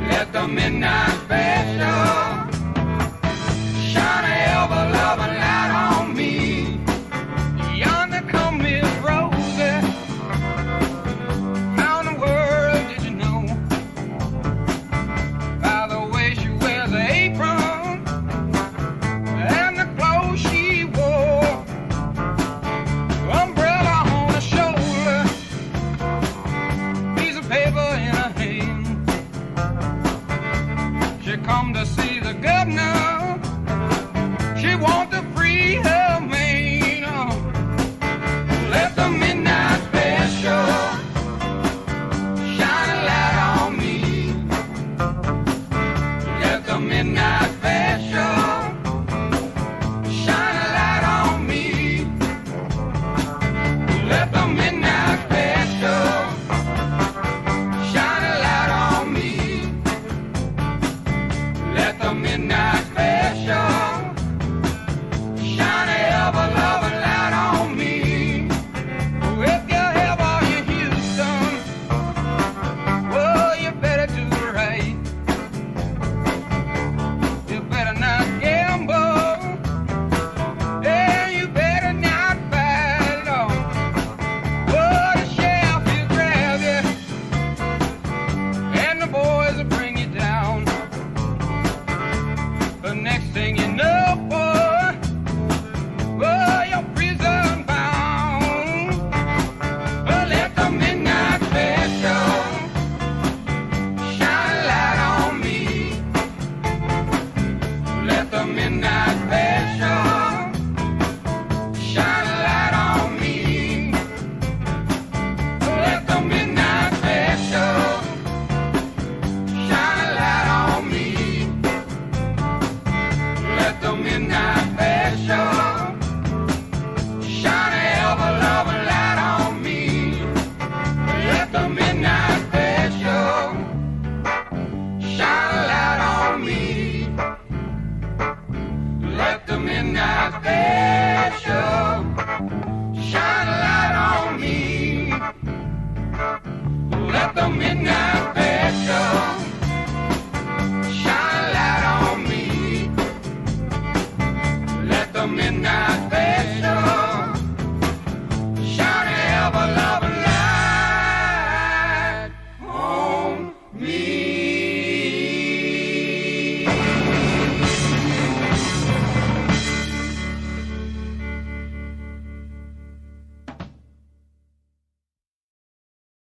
Let the midnight special